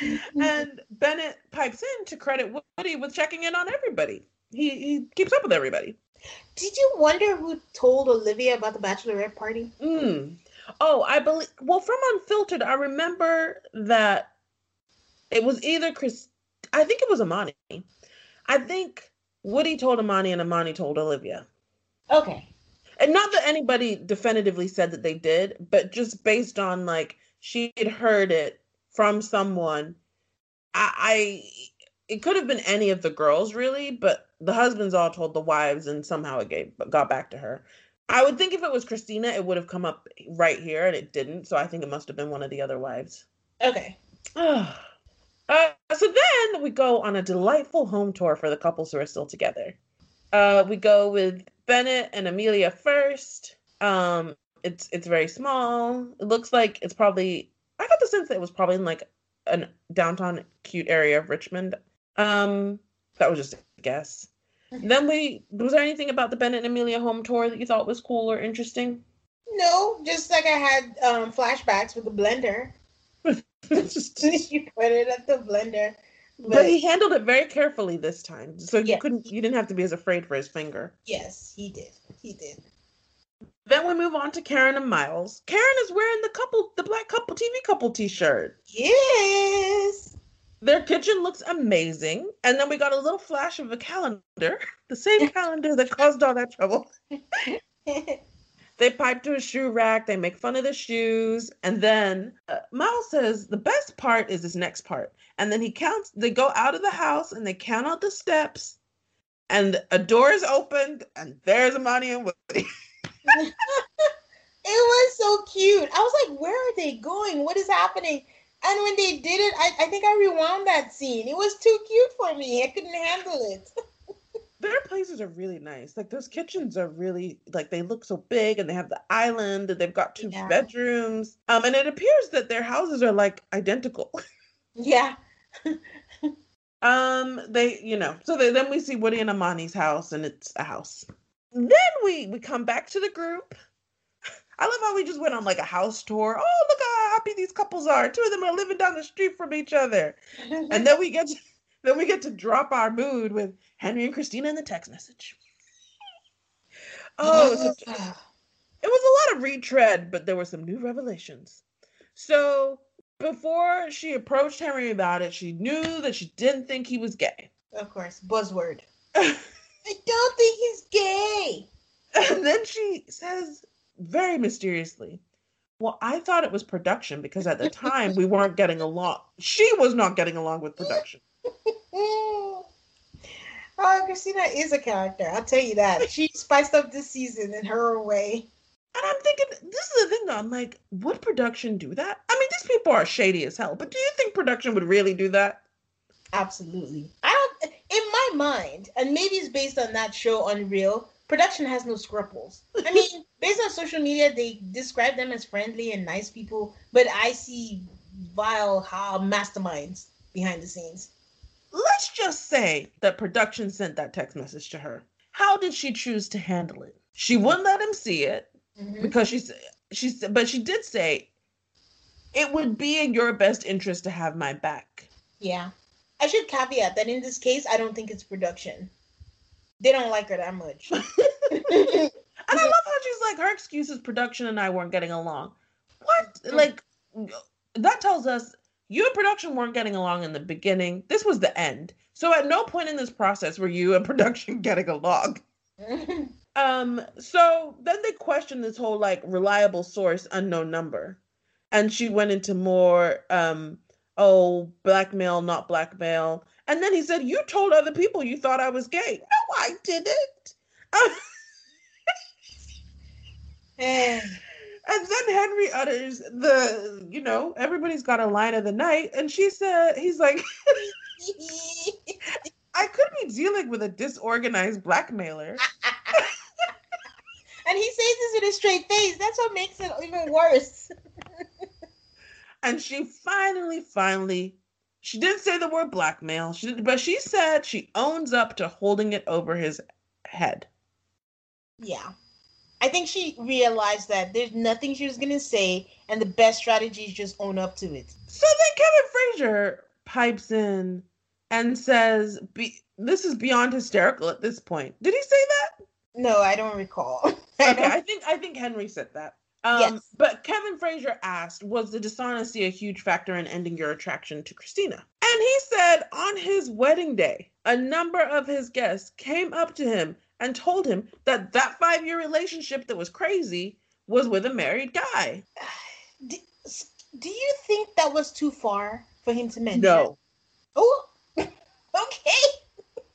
and Bennett pipes in to credit Woody with checking in on everybody. He, he keeps up with everybody. Did you wonder who told Olivia about the bachelorette party? Mm. Oh, I believe. Well, from Unfiltered, I remember that it was either Chris. I think it was Amani. I think Woody told Amani and Amani told Olivia. Okay. And not that anybody definitively said that they did, but just based on like she had heard it from someone. I, I it could have been any of the girls really, but the husbands all told the wives, and somehow it gave got back to her. I would think if it was Christina, it would have come up right here, and it didn't. So I think it must have been one of the other wives. Okay. uh, so then we go on a delightful home tour for the couples who are still together. Uh, we go with Bennett and Amelia first. Um, it's it's very small. It looks like it's probably. I got the sense that it was probably in like a downtown cute area of Richmond. Um, that was just a guess. Then we was there anything about the Bennett and Amelia home tour that you thought was cool or interesting? No, just like I had um, flashbacks with the blender. you put it at the blender. But, he handled it very carefully this time, so you couldn't, you didn't have to be as afraid for his finger. Yes, he did. He did. Then we move on to Karen and Miles. Karen is wearing the couple, the black couple TV couple T-shirt. Yes. Their kitchen looks amazing, and then we got a little flash of a calendar, the same calendar that caused all that trouble. They pipe to a shoe rack. They make fun of the shoes, and then uh, Miles says the best part is this next part. And then he counts. They go out of the house and they count out the steps, and a door is opened, and there's Amani and Woody. it was so cute. I was like, where are they going? What is happening? And when they did it, I, I think I rewound that scene. It was too cute for me. I couldn't handle it. Their places are really nice. Like those kitchens are really like they look so big, and they have the island, and they've got two Yeah. bedrooms. Um, and it appears that their houses are like identical. Yeah. Um, they, you know, so they, then we see Woody and Amani's house, and it's a house. Then we we come back to the group. I love how we just went on like a house tour. Oh, look how happy these couples are. Two of them are living down the street from each other, and then we get to, then we get to drop our mood with Henry and Christina in the text message. Oh, so it was a lot of retread, but there were some new revelations. So before she approached Henry about it, she knew that she didn't think he was gay. of course, buzzword. I don't think he's gay. And then she says very mysteriously, Well, I thought it was production because at the time we weren't getting along. She was not getting along with production. oh, Christina is a character. I'll tell you that. She spiced up this season in her way. And I'm thinking, this is the thing though. I'm like, would production do that? I mean, these people are shady as hell, but do you think production would really do that? Absolutely. I don't. In my mind, and maybe it's based on that show Unreal. Production has no scruples. I mean, based on social media, they describe them as friendly and nice people, but I see vile ha masterminds behind the scenes. Let's just say that production sent that text message to her. How did she choose to handle it? She wouldn't let him see it. Mhm. because she's she's but she did say it would be in your best interest to have my back. Yeah. I should caveat that in this case, I don't think it's production. They don't like her that much. And I love how she's like her excuse is production and I weren't getting along. What? Like that tells us you and production weren't getting along in the beginning. This was the end. So at no point in this process were you and production getting along. Um, so then they questioned this whole like reliable source, unknown number. And she went into more um, oh, blackmail, not blackmail. And then he said, You told other people you thought I was gay. No, I didn't. Um, and then Henry utters the, you know, everybody's got a line of the night. And she said, he's like, I could be dealing with a disorganized blackmailer. and he says this with a straight face. That's what makes it even worse. And she finally, finally, she didn't say the word blackmail, she did, but she said she owns up to holding it over his head. Yeah. I think she realized that there's nothing she was going to say, and the best strategy is just own up to it. So then Kevin Frazier pipes in and says, Be- This is beyond hysterical at this point. Did he say that? No, I don't recall. Okay, I think I think Henry said that. Um, Yes. But Kevin Frazier asked, was the dishonesty a huge factor in ending your attraction to Christina? And he said on his wedding day, a number of his guests came up to him and told him that that five year relationship that was crazy was with a married guy. Do, do you think that was too far for him to mention? No. Oh, okay.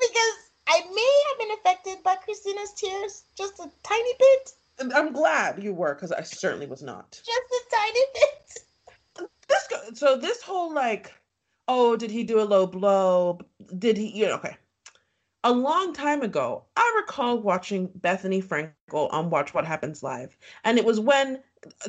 because I may have been affected by Christina's tears just a tiny bit, I'm glad you were because I certainly was not. just a tiny bit. This so this whole like, oh, did he do a low blow? Did he? You know, okay. A long time ago, I recall watching Bethenny Frankel on Watch What Happens Live, and it was when,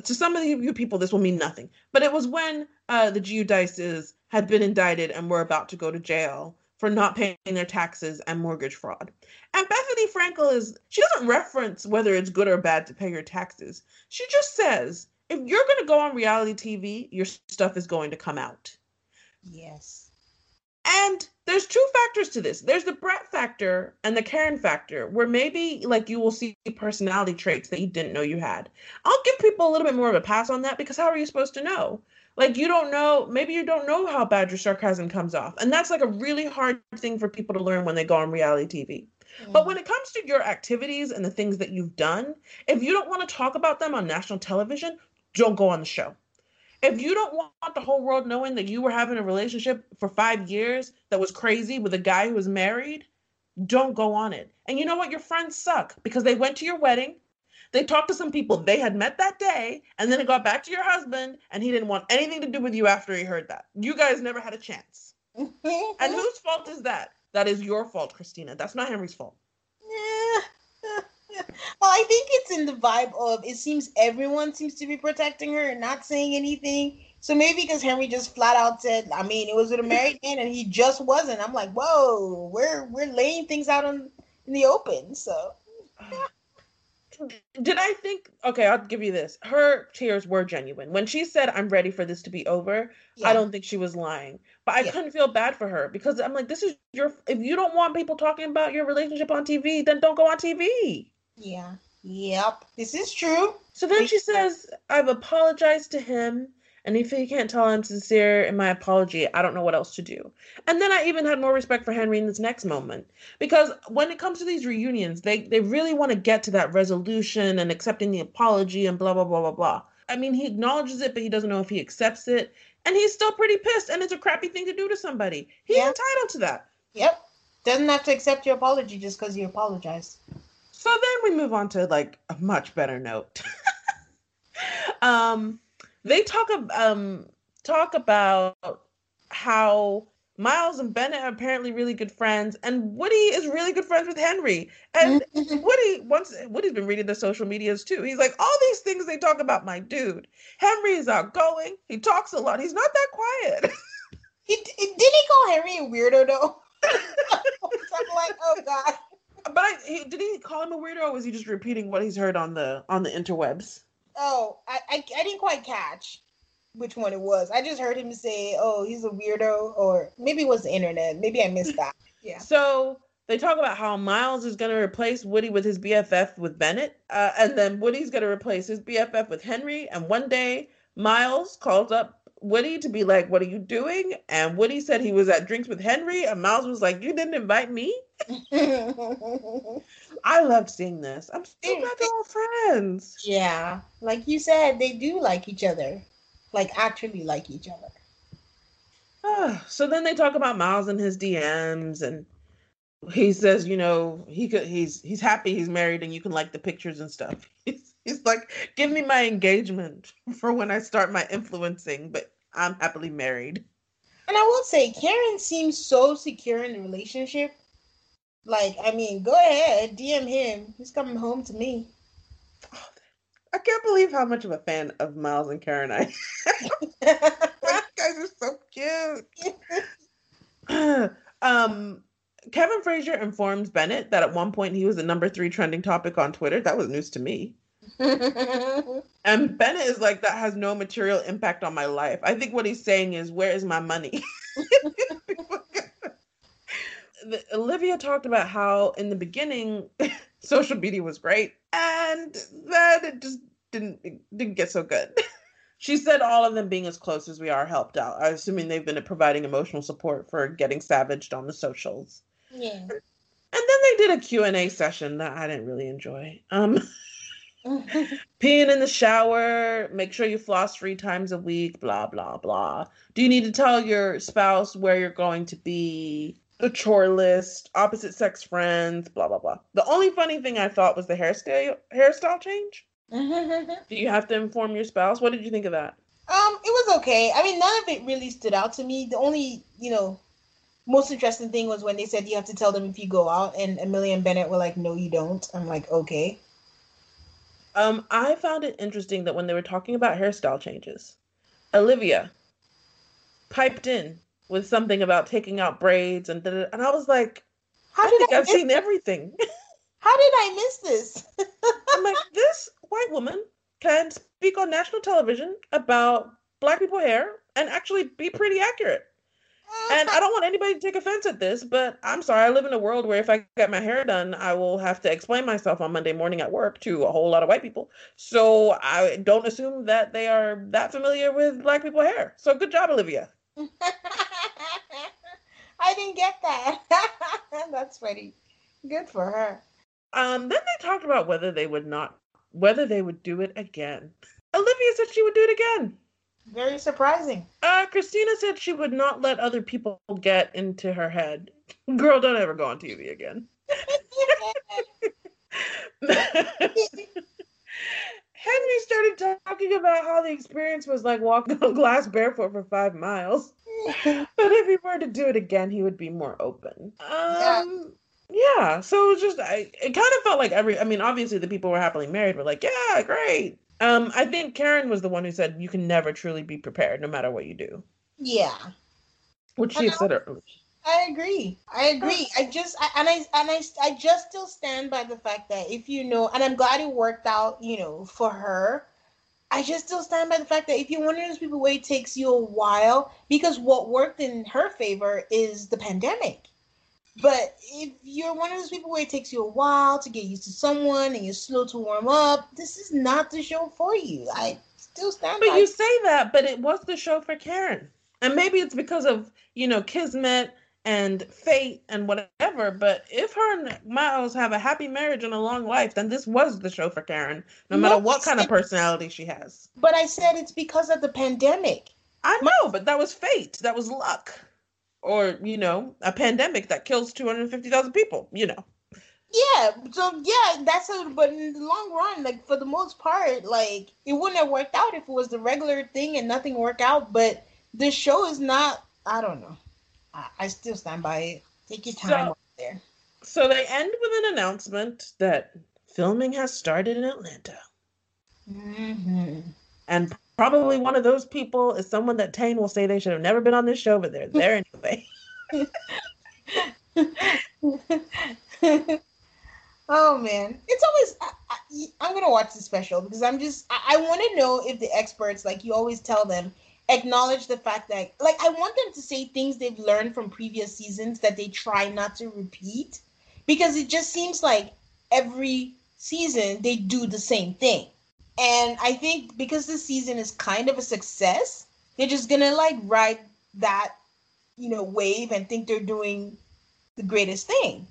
to some of you people, this will mean nothing, but it was when uh, the Giudices had been indicted and were about to go to jail for not paying their taxes and mortgage fraud. And Bethenny Frankel is, she doesn't reference whether it's good or bad to pay your taxes. She just says, if you're going to go on reality TV, your stuff is going to come out. Yes. And there's two factors to this. There's the Brett factor and the Karen factor, where maybe like you will see personality traits that you didn't know you had. I'll give people a little bit more of a pass on that because how are you supposed to know? Like you don't know, maybe you don't know how bad your sarcasm comes off. And that's like a really hard thing for people to learn when they go on reality TV. But when it comes to your activities and the things that you've done, if you don't want to talk about them on national television, don't go on the show. If you don't want the whole world knowing that you were having a relationship for five years that was crazy with a guy who was married, don't go on it. And you know what? Your friends suck because they went to your wedding, they talked to some people they had met that day, and then it got back to your husband, and he didn't want anything to do with you after he heard that. You guys never had a chance. And whose fault is that? That is your fault, Christina. That's not Henry's fault. Yeah. Well, I think it's in the vibe of it seems everyone seems to be protecting her and not saying anything. So maybe because Henry just flat out said, I mean, it was with a married man and he just wasn't. I'm like, whoa, we're we're laying things out on in the open. So Did I think? Okay, I'll give you this. Her tears were genuine. When she said, I'm ready for this to be over, yeah. I don't think she was lying. But I Yeah. couldn't feel bad for her because I'm like, this is your. If you don't want people talking about your relationship on TV, then don't go on TV. Yeah. Yep. This is true. So then she says, I've apologized to him. And if he can't tell I'm sincere in my apology, I don't know what else to do. And then I even had more respect for Henry in this next moment. Because when it comes to these reunions, they, they really want to get to that resolution and accepting the apology and blah, blah, blah, blah, blah. I mean, he acknowledges it, but he doesn't know if he accepts it. And he's still pretty pissed. And it's a crappy thing to do to somebody. He's Yeah. entitled to that. Yep. Doesn't have to accept your apology just because you apologize. So then we move on to like a much better note. um, they talk um talk about how Miles and Bennett are apparently really good friends, and Woody is really good friends with Henry. And Woody once Woody's been reading the social medias too. He's like, all these things they talk about my dude. Henry is outgoing. He talks a lot. He's not that quiet. he, did he call Henry a weirdo though? I'm like, oh god. but I, he, did he call him a weirdo, or was he just repeating what he's heard on the on the interwebs? Oh, I, I I didn't quite catch which one it was. I just heard him say, "Oh, he's a weirdo," or maybe it was the internet. Maybe I missed that. Yeah. So they talk about how Miles is going to replace Woody with his BFF with Bennett, uh, and then Woody's going to replace his BFF with Henry. And one day, Miles calls up Woody to be like, "What are you doing?" And Woody said he was at drinks with Henry, and Miles was like, "You didn't invite me." I loved seeing this. I'm so glad they're all friends. yeah, like you said, they do like each other, like actually like each other. Ah, so then they talk about Miles and his DMs, and he says, you know, he could, he's he's happy he's married, and you can like the pictures and stuff. He's, he's like, give me my engagement for when I start my influencing, but I'm happily married. And I will say, Karen seems so secure in the relationship. Like, I mean, go ahead, DM him. He's coming home to me. I can't believe how much of a fan of Miles and Karen I. you guys are so cute. um, Kevin Frazier informs Bennett that at one point he was the number three trending topic on Twitter. That was news to me. And Bennett is like, that has no material impact on my life. I think what he's saying is, where is my money? The- Olivia talked about how in the beginning, social media was great, and then it just didn't it didn't get so good. she said all of them being as close as we are helped out. I'm assuming they've been providing emotional support for getting savaged on the socials. Yeah. And then they did a Q&A session that I didn't really enjoy. Um peeing in the shower, make sure you floss three times a week, blah, blah, blah. Do you need to tell your spouse where you're going to be? The chore list, opposite sex friends, blah, blah, blah. The only funny thing I thought was the hairstyle hairstyle change. Do you have to inform your spouse? What did you think of that? Um, it was okay. I mean, none of it really stood out to me. The only, you know, most interesting thing was when they said you have to tell them if you go out, and Amelia and Bennett were like, "No, you don't." I'm like, "Okay." Um, I found it interesting that when they were talking about hairstyle changes, Olivia piped in with something about taking out braids and and I was like, How I did think I I've seen everything. How did I miss this? I'm like, this white woman can speak on national television about black people hair and actually be pretty accurate. And I don't want anybody to take offense at this, but I'm sorry. I live in a world where if I get my hair done, I will have to explain myself on Monday morning at work to a whole lot of white people. So I don't assume that they are that familiar with black people hair. So good job, Olivia. I didn't get that. That's funny. Good for her. Um, then they talked about whether they would not, whether they would do it again. Olivia said she would do it again. Very surprising. Uh, Christina said she would not let other people get into her head. Girl, don't ever go on TV again. Henry started talking about how the experience was like walking on glass barefoot for five miles. But if he were to do it again, he would be more open. Um, yeah. So it was just, I, it kind of felt like every. I mean, obviously the people who were happily married were like, yeah, great. Um, I think Karen was the one who said you can never truly be prepared, no matter what you do, yeah. which she said earlier. I agree. I agree. I just I, and I and I I just still stand by the fact that if you know, and I'm glad it worked out, you know, for her. I just still stand by the fact that if you're one of those people where it takes you a while, because what worked in her favor is the pandemic. But if you're one of those people where it takes you a while to get used to someone and you're slow to warm up, this is not the show for you. I still stand But by you say that, but it was the show for Karen. And maybe it's because of, you know, Kismet and fate and whatever. But if her and Miles have a happy marriage and a long life, then this was the show for Karen, no matter No, what kind of personality she has. But I said it's because of the pandemic. I know, but that was fate. That was luck. Or, you know, a pandemic that kills 250,000 people, you know. Yeah, so yeah, that's a but in the long run, like for the most part, like it wouldn't have worked out if it was the regular thing and nothing worked out. But the show is not. I don't know. I, I still stand by it. Take your time So- there. So they end with an announcement that filming has started in Atlanta. hmm And probably one of those people is someone that Tane will say they should have never been on this show, but they're there anyway. oh man, it's always. I, I'm gonna watch the special because I'm just. I, I want to know if the experts, like you always tell them, acknowledge the fact that, like, I want them to say things they've learned from previous seasons that they try not to repeat, because it just seems like every season they do the same thing. And I think because this season is kind of a success, they're just gonna like ride that, you know, wave and think they're doing the greatest thing.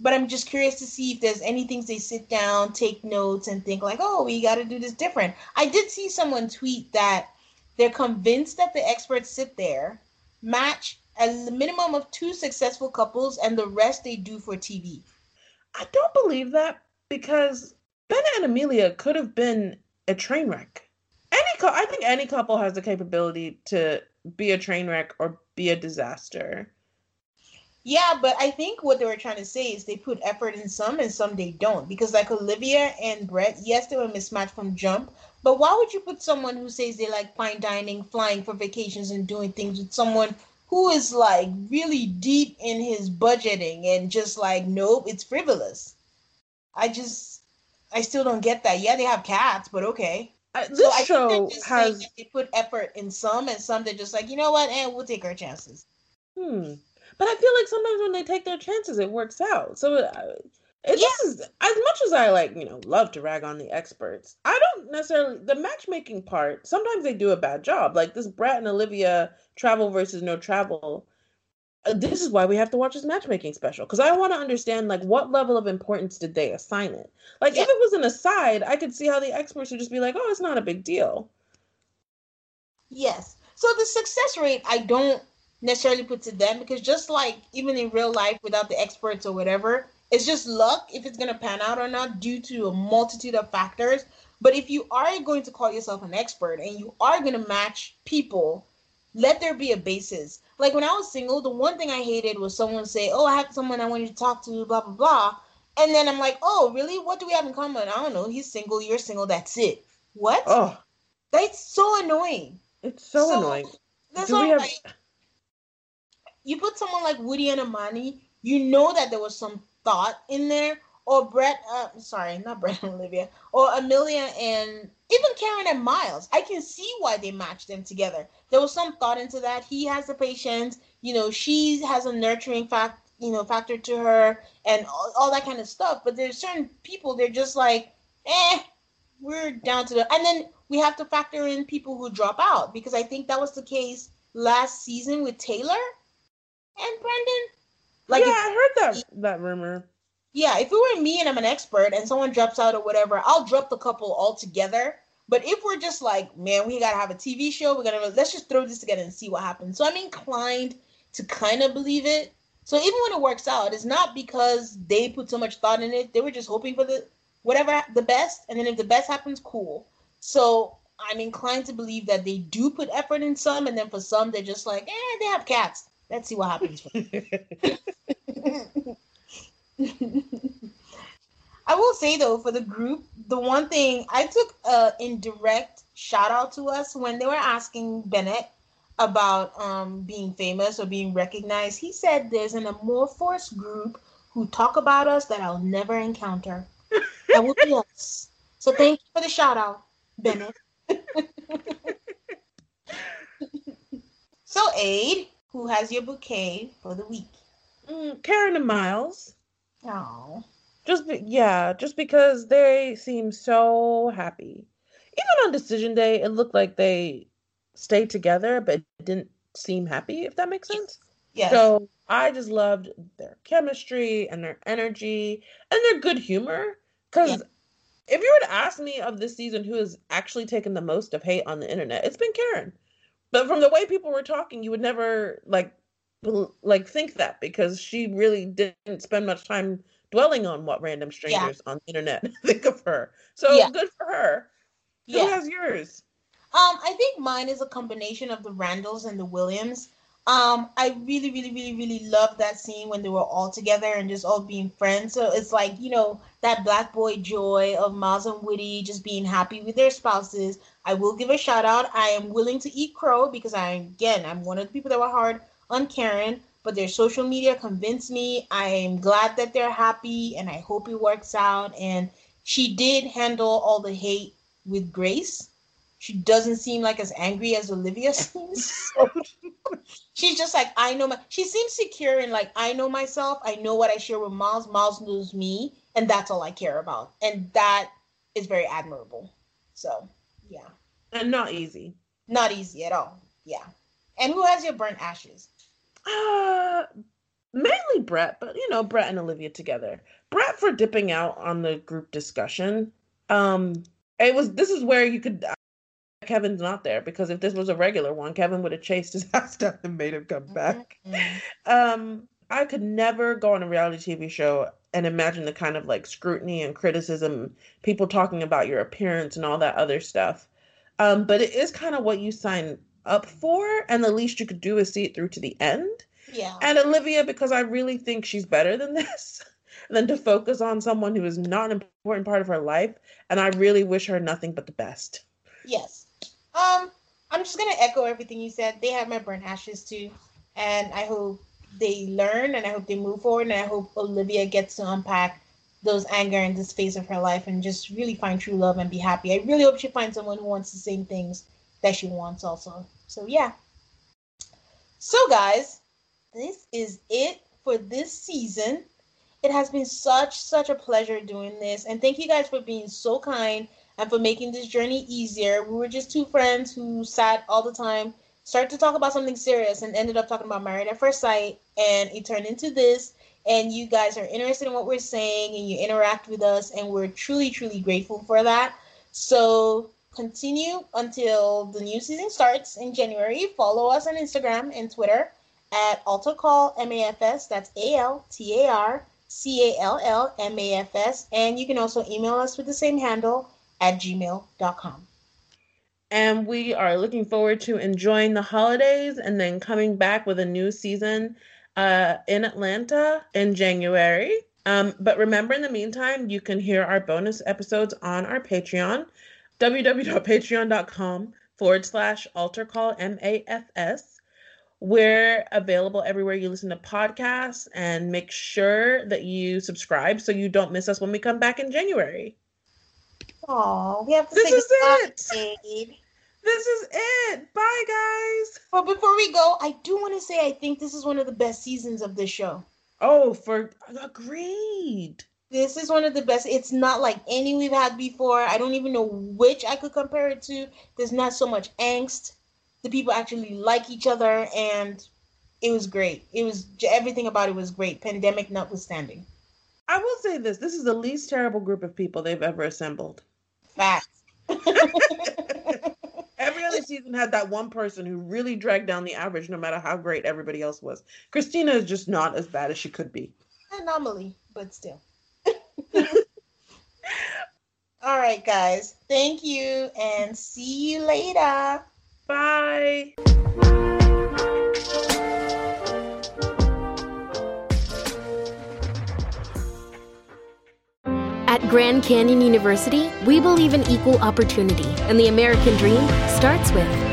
But I'm just curious to see if there's any things they sit down, take notes, and think like, oh, we got to do this different. I did see someone tweet that they're convinced that the experts sit there, match a minimum of two successful couples, and the rest they do for TV. I don't believe that because Bennett and Amelia could have been a train wreck. Any cou- I think any couple has the capability to be a train wreck or be a disaster. Yeah, but I think what they were trying to say is they put effort in some and some they don't. Because like Olivia and Brett, yes, they were mismatched from jump. But why would you put someone who says they like fine dining, flying for vacations, and doing things with someone who is like really deep in his budgeting and just like, nope, it's frivolous. I just, I still don't get that. Yeah, they have cats, but okay. Uh, this So show has that they put effort in some, and some they're just like, you know what, and we'll take our chances. Hmm. But I feel like sometimes when they take their chances, it works out. So uh, It this is as much as I like, you know, love to rag on the experts. I don't necessarily the matchmaking part. Sometimes they do a bad job. Like this Brett and Olivia travel versus no travel. Uh, this is why we have to watch this matchmaking special because I want to understand like what level of importance did they assign it. Like yeah. if it was an aside, I could see how the experts would just be like, "Oh, it's not a big deal." Yes. So the success rate, I don't necessarily put to them because just like even in real life without the experts or whatever, it's just luck if it's going to pan out or not due to a multitude of factors. But if you are going to call yourself an expert and you are going to match people, let there be a basis. Like when I was single, the one thing I hated was someone say, "Oh, I have someone I want you to talk to," blah blah blah, and then I'm like, "Oh, really? What do we have in common?" I don't know. He's single. You're single. That's it. What? Oh, that's so annoying. It's so, so annoying. That's do we have... like, you put someone like Woody and Amani, you know that there was some thought in there, or Brett, uh, sorry, not Brett and Olivia, or Amelia and even Karen and Miles. I can see why they matched them together. There was some thought into that. He has the patience, you know, she has a nurturing fact, you know, factor to her, and all, all that kind of stuff. But there's certain people they're just like, eh, we're down to the, and then we have to factor in people who drop out because I think that was the case last season with Taylor and Brendan. Like, yeah, I heard that that rumor. Yeah, if it were me and I'm an expert and someone drops out or whatever, I'll drop the couple altogether. But if we're just like, man, we gotta have a TV show, we're gonna let's just throw this together and see what happens. So I'm inclined to kind of believe it. So even when it works out, it's not because they put so much thought in it. They were just hoping for the whatever the best, and then if the best happens, cool. So I'm inclined to believe that they do put effort in some, and then for some, they're just like, eh, they have cats. Let's see what happens. I will say though, for the group, the one thing I took a indirect shout out to us when they were asking Bennett about um, being famous or being recognized. He said there's an amorphous group who talk about us that I'll never encounter. that will be us. So thank you for the shout out, Bennett. so Aid, who has your bouquet for the week? Mm, Karen and Miles. Oh. Just be, yeah, just because they seem so happy. Even on decision day, it looked like they stayed together, but didn't seem happy. If that makes sense. Yes. So I just loved their chemistry and their energy and their good humor. Because yeah. if you were to ask me of this season who has actually taken the most of hate on the internet, it's been Karen. But from the way people were talking, you would never like like think that because she really didn't spend much time dwelling on what random strangers yeah. on the internet think of her. So yeah. good for her. Yeah. Who has yours? Um, I think mine is a combination of the Randalls and the Williams. Um, I really, really, really, really love that scene when they were all together and just all being friends. So it's like, you know, that black boy joy of Miles and Woody just being happy with their spouses. I will give a shout out. I am willing to eat crow because I, again, I'm one of the people that were hard on Karen, but their social media convinced me. I am glad that they're happy and I hope it works out. And she did handle all the hate with grace. She doesn't seem like as angry as Olivia seems. she's just like, I know my she seems secure and like I know myself. I know what I share with Miles. Miles knows me, and that's all I care about. And that is very admirable. So yeah. And not easy. Not easy at all. Yeah. And who has your burnt ashes? Uh, mainly Brett, but you know, Brett and Olivia together. Brett for dipping out on the group discussion. Um, it was this is where you could. Uh, Kevin's not there because if this was a regular one, Kevin would have chased his ass down and made him come back. Mm-hmm. Um, I could never go on a reality TV show and imagine the kind of like scrutiny and criticism, people talking about your appearance and all that other stuff. Um, but it is kind of what you sign up for, and the least you could do is see it through to the end. Yeah. And Olivia, because I really think she's better than this, than to focus on someone who is not an important part of her life, and I really wish her nothing but the best. Yes. Um, I'm just gonna echo everything you said. They have my burnt ashes too, and I hope they learn, and I hope they move forward, and I hope Olivia gets to unpack those anger in this phase of her life and just really find true love and be happy. I really hope she finds someone who wants the same things that she wants also. So yeah. So guys, this is it for this season. It has been such, such a pleasure doing this. And thank you guys for being so kind and for making this journey easier. We were just two friends who sat all the time, started to talk about something serious, and ended up talking about Married at First Sight. And it turned into this. And you guys are interested in what we're saying and you interact with us. And we're truly, truly grateful for that. So continue until the new season starts in January. Follow us on Instagram and Twitter at Altar Call MAFS. That's A L T A R C A L L M A F S. And you can also email us with the same handle at gmail.com. And we are looking forward to enjoying the holidays and then coming back with a new season uh, in Atlanta in January. Um, but remember, in the meantime, you can hear our bonus episodes on our Patreon, www.patreon.com forward slash altar call MAFS. We're available everywhere you listen to podcasts and make sure that you subscribe so you don't miss us when we come back in January. Oh, we have to This is it. This is it. Bye, guys. But before we go, I do want to say I think this is one of the best seasons of this show. Oh, for agreed. This is one of the best. It's not like any we've had before. I don't even know which I could compare it to. There's not so much angst. The people actually like each other, and it was great. It was everything about it was great. Pandemic notwithstanding. I will say this: this is the least terrible group of people they've ever assembled. Facts. Every other season had that one person who really dragged down the average, no matter how great everybody else was. Christina is just not as bad as she could be. Anomaly, but still. All right, guys. Thank you, and see you later. Bye. At Grand Canyon University, we believe in equal opportunity, and the American dream starts with